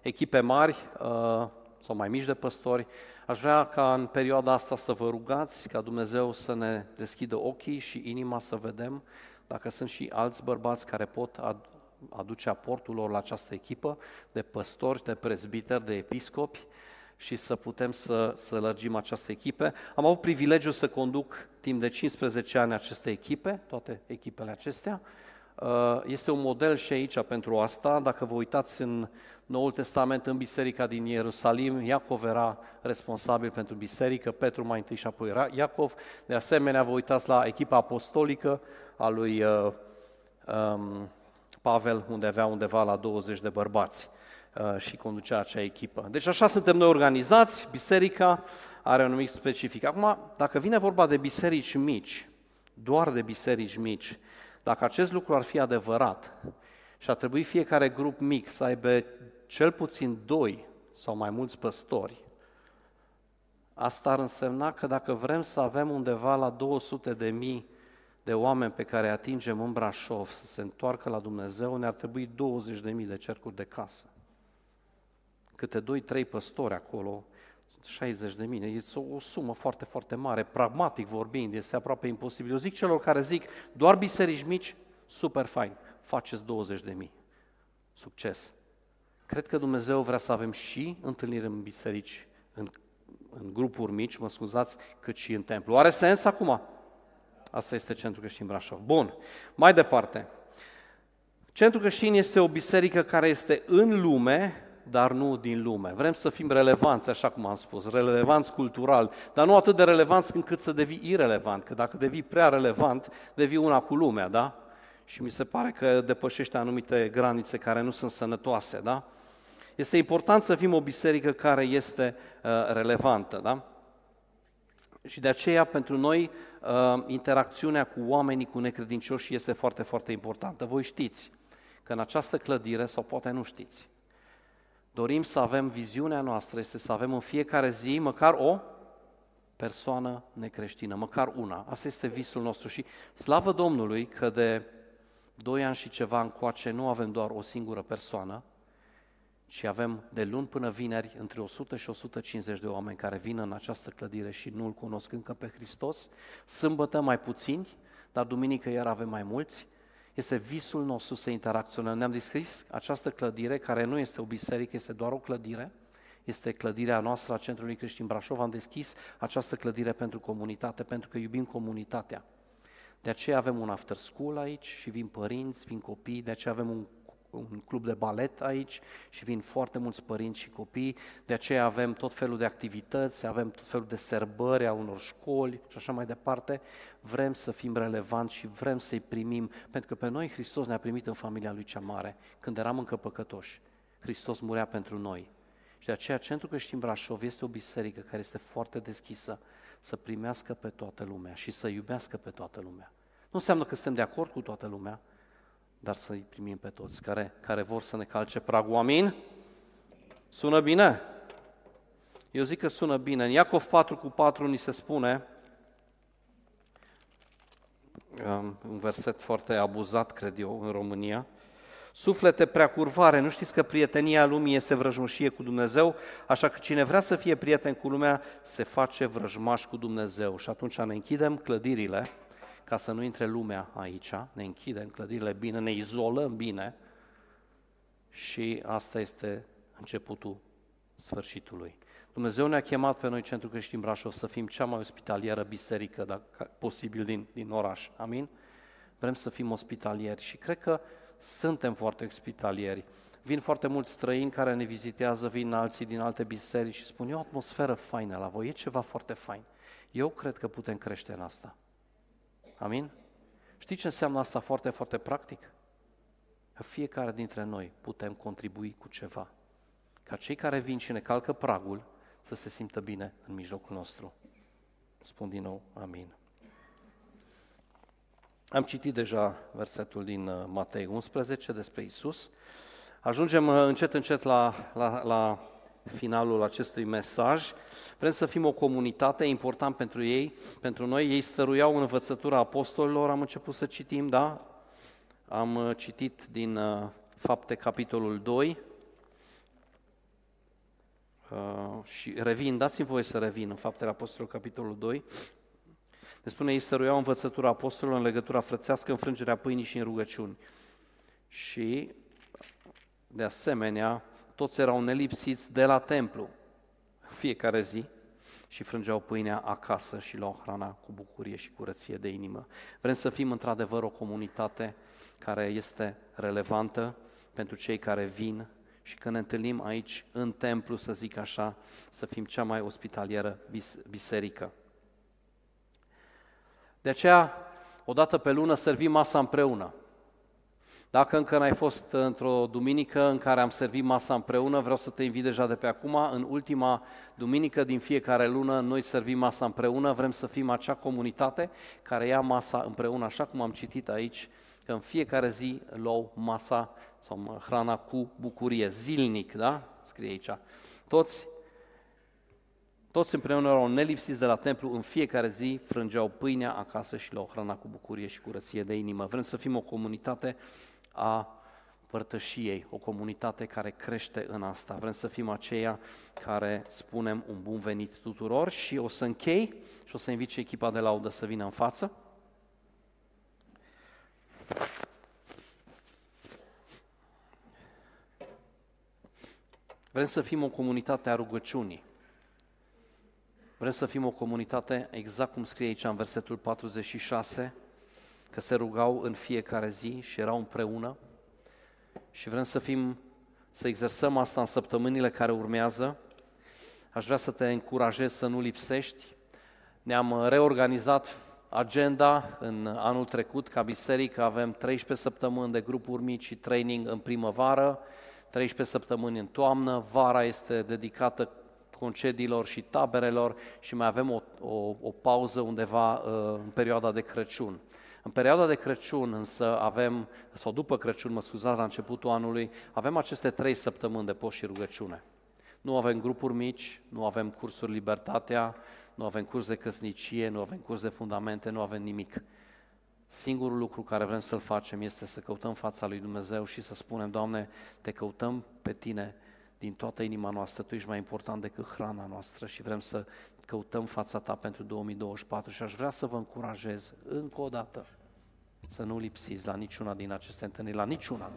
echipe mari uh, sau mai mici de păstori. Aș vrea ca în perioada asta să vă rugați ca Dumnezeu să ne deschidă ochii și inima să vedem dacă sunt și alți bărbați care pot aduce aportul lor la această echipă de păstori, de prezbiteri, de episcopi și să putem să, să lărgim această echipe. Am avut privilegiul să conduc timp de 15 ani aceste echipe, toate echipele acestea. Uh, este un model și aici pentru asta. Dacă vă uitați în Noul Testament, în biserica din Ierusalim, Iacov era responsabil pentru biserică, Petru mai întâi și apoi era Iacov. De asemenea, vă uitați la echipa apostolică a lui uh, um, Pavel, unde avea undeva la 20 de bărbați uh, și conducea acea echipă. Deci așa suntem noi organizați, biserica are un numic specific. Acum, dacă vine vorba de biserici mici, doar de biserici mici, dacă acest lucru ar fi adevărat și ar trebui fiecare grup mic să aibă cel puțin doi sau mai mulți păstori, asta ar însemna că dacă vrem să avem undeva la 200 de mii de oameni pe care atingem în Brașov să se întoarcă la Dumnezeu, ne-ar trebui 20 de mii de cercuri de casă. Câte doi, trei păstori acolo 60 de mii. Este o, o sumă foarte, foarte mare. Pragmatic vorbind, este aproape imposibil. Eu zic celor care zic doar biserici mici, super fain, faceți 20 de mii. Succes! Cred că Dumnezeu vrea să avem și întâlniri în biserici în, în grupuri mici, mă scuzați, cât și în templu. Are sens acum? Asta este Centrul Creștin Brașov. Bun, mai departe. Centrul Creștin este o biserică care este în lume, dar nu din lume. Vrem să fim relevanți, așa cum am spus, relevanți cultural, dar nu atât de relevanți încât să devii irelevant, că dacă devii prea relevant, devii una cu lumea, da? Și mi se pare că depășește anumite granițe care nu sunt sănătoase, da? Este important să fim o biserică care este uh, relevantă, da? Și de aceea, pentru noi, uh, interacțiunea cu oamenii, cu necredincioși, este foarte, foarte importantă. Voi știți că în această clădire, sau poate nu știți, dorim să avem viziunea noastră, este să avem în fiecare zi măcar o persoană necreștină, măcar una. Asta este visul nostru și slavă Domnului că de doi ani și ceva încoace nu avem doar o singură persoană, ci avem de luni până vineri între 100 și 150 de oameni care vin în această clădire și nu-L cunosc încă pe Hristos. Sâmbătă mai puțini, dar duminică iar avem mai mulți. Este visul nostru să interacționăm. Ne-am descris această clădire, care nu este o biserică, este doar o clădire, este clădirea noastră a Centrului Creștin Brașov. Am deschis această clădire pentru comunitate, pentru că iubim comunitatea. De aceea avem un after school aici și vin părinți, vin copii, de aceea avem un un club de balet aici și vin foarte mulți părinți și copii, de aceea avem tot felul de activități, avem tot felul de sărbări a unor școli și așa mai departe. Vrem să fim relevanți și vrem să-i primim, pentru că pe noi Hristos ne-a primit în familia Lui cea mare, când eram încă păcătoși. Hristos murea pentru noi. Și de aceea Centrul Creștin Brașov este o biserică care este foarte deschisă să primească pe toată lumea și să iubească pe toată lumea. Nu înseamnă că suntem de acord cu toată lumea, dar să-i primim pe toți care, care vor să ne calce pragul. Amin? Sună bine? Eu zic că sună bine. În Iacov 4 cu 4 ni se spune, um, un verset foarte abuzat, cred eu, în România, Suflete prea curvare, nu știți că prietenia lumii este vrăjmășie cu Dumnezeu, așa că cine vrea să fie prieten cu lumea, se face vrăjmaș cu Dumnezeu. Și atunci ne închidem clădirile, ca să nu intre lumea aici, ne închidem clădirile bine, ne izolăm bine și asta este începutul sfârșitului. Dumnezeu ne-a chemat pe noi, Centrul Creștin Brașov, să fim cea mai ospitalieră biserică dacă, posibil din, din oraș. Amin? Vrem să fim ospitalieri și cred că suntem foarte ospitalieri. Vin foarte mulți străini care ne vizitează, vin alții din alte biserici și spun, e o atmosferă faină la voi, e ceva foarte fain. Eu cred că putem crește în asta. Amin? Știi ce înseamnă asta foarte, foarte practic? Că fiecare dintre noi putem contribui cu ceva. Ca cei care vin și ne calcă pragul să se simtă bine în mijlocul nostru. Spun din nou, amin. Am citit deja versetul din uh, Matei 11 despre Isus. Ajungem uh, încet, încet la, la, la finalul acestui mesaj. Vrem să fim o comunitate important pentru ei, pentru noi. Ei stăruiau în învățătura apostolilor, am început să citim, da? Am uh, citit din uh, Fapte, capitolul 2, Uh, și revin, dați-mi voie să revin în Faptele Apostolului, capitolul 2. Ne spune, ei stăruiau învățătura apostolilor în legătura frățească, în frângerea pâinii și în rugăciuni. Și, de asemenea, toți erau nelipsiți de la templu, fiecare zi, și frângeau pâinea acasă și luau hrana cu bucurie și curăție de inimă. Vrem să fim într-adevăr o comunitate care este relevantă pentru cei care vin și când ne întâlnim aici în templu, să zic așa, să fim cea mai ospitalieră biserică. De aceea, o dată pe lună, servim masa împreună. Dacă încă n-ai fost într-o duminică în care am servit masa împreună, vreau să te invit deja de pe acum. În ultima duminică din fiecare lună, noi servim masa împreună. Vrem să fim acea comunitate care ia masa împreună, așa cum am citit aici, că în fiecare zi luau masa sau hrana cu bucurie, zilnic, da? Scrie aici. Toți toți împreună erau nelipsiți de la templu, în fiecare zi frângeau pâinea acasă și luau hrana cu bucurie și curăție de inimă. Vrem să fim o comunitate a părtășiei, o comunitate care crește în asta. Vrem să fim aceia care spunem un bun venit tuturor și o să închei și o să invit și echipa de laudă să vină în față. Vrem să fim o comunitate a rugăciunii. Vrem să fim o comunitate, exact cum scrie aici în versetul 46, că se rugau în fiecare zi și erau împreună. Și vrem să fim, să exersăm asta în săptămânile care urmează. Aș vrea să te încurajez să nu lipsești. Ne-am reorganizat agenda în anul trecut ca biserică. Avem 13 săptămâni de grupuri mici și training în primăvară, 13 săptămâni în toamnă. Vara este dedicată concediilor și taberelor și mai avem o, o, o pauză undeva uh, în perioada de Crăciun. În perioada de Crăciun însă avem, sau după Crăciun, mă scuzați, la începutul anului, avem aceste trei săptămâni de post și rugăciune. Nu avem grupuri mici, nu avem cursuri Libertatea, nu avem curs de căsnicie, nu avem curs de fundamente, nu avem nimic. Singurul lucru care vrem să-l facem este să căutăm fața lui Dumnezeu și să spunem, Doamne, te căutăm pe Tine din toată inima noastră, Tu ești mai important decât hrana noastră și vrem să căutăm fața Ta pentru 2024 și aș vrea să vă încurajez încă o dată să nu lipsiți la niciuna din aceste întâlniri, la niciuna.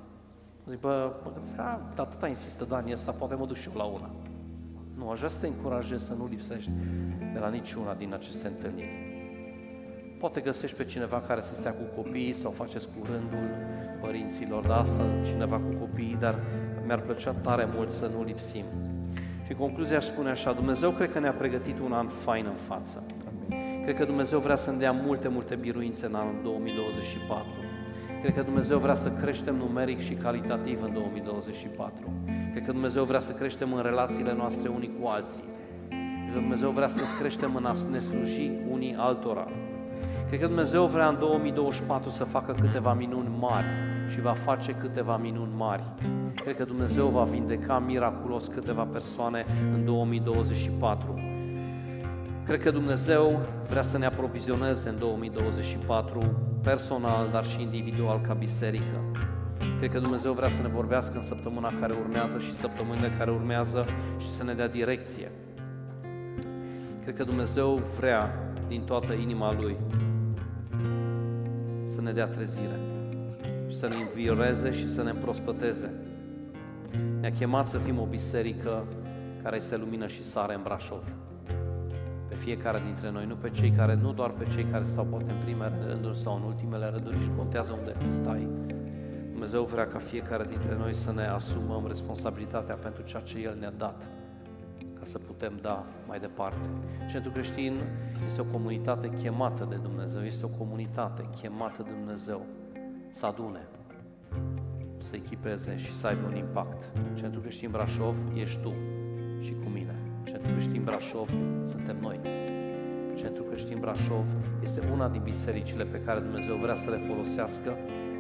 Zic, bă, mă gândesc, a, atâta insistă Dani ăsta, poate mă duc și eu la una. Nu, aș vrea să te încurajez să nu lipsești de la niciuna din aceste întâlniri. Poate găsești pe cineva care să stea cu copiii sau faceți cu rândul părinților de asta, cineva cu copiii, dar mi-ar plăcea tare mult să nu lipsim. Și concluzia spune așa, Dumnezeu cred că ne-a pregătit un an fain în față. Cred că Dumnezeu vrea să ne dea multe, multe biruințe în anul 2024. Cred că Dumnezeu vrea să creștem numeric și calitativ în 2024. Cred că Dumnezeu vrea să creștem în relațiile noastre unii cu alții. Cred că Dumnezeu vrea să creștem în a ne sluji unii altora. Cred că Dumnezeu vrea în 2024 să facă câteva minuni mari și va face câteva minuni mari. Cred că Dumnezeu va vindeca miraculos câteva persoane în 2024. Cred că Dumnezeu vrea să ne aprovizioneze în 2024 personal, dar și individual ca biserică. Cred că Dumnezeu vrea să ne vorbească în săptămâna care urmează și săptămânile care urmează și să ne dea direcție. Cred că Dumnezeu vrea din toată inima Lui să ne dea trezire și să ne învioreze și să ne împrospăteze. Ne-a chemat să fim o biserică care se lumină și sare în Brașov. Pe fiecare dintre noi, nu pe cei care, nu doar pe cei care stau poate în primele rânduri sau în ultimele rânduri și contează unde stai. Dumnezeu vrea ca fiecare dintre noi să ne asumăm responsabilitatea pentru ceea ce El ne-a dat ca să putem da mai departe. Centrul Creștin este o comunitate chemată de Dumnezeu, este o comunitate chemată de Dumnezeu să adune, să echipeze și să aibă un impact. Centrul Creștin Brașov ești tu și cu mine. Centrul Creștin Brașov suntem noi. Centrul Creștin Brașov este una din bisericile pe care Dumnezeu vrea să le folosească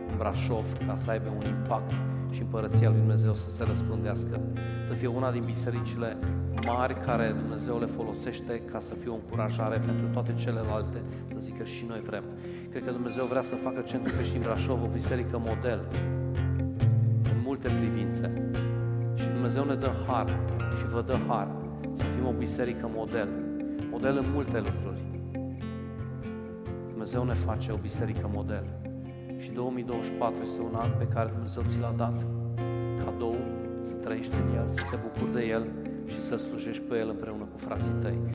în Brașov ca să aibă un impact și împărăția lui Dumnezeu să se răspândească. Să fie una din bisericile mari care Dumnezeu le folosește ca să fie o încurajare pentru toate celelalte, să zică și noi vrem. Cred că Dumnezeu vrea să facă Centrul Creștin Brașov o biserică model în multe privințe. Și Dumnezeu ne dă har și vă dă har să fim o biserică model. Model în multe lucruri. Dumnezeu ne face o biserică model. Și 2024 este un an pe care Dumnezeu ți l-a dat. Cadou să trăiești în el, să te bucuri de el și să slujești pe el împreună cu frații tăi.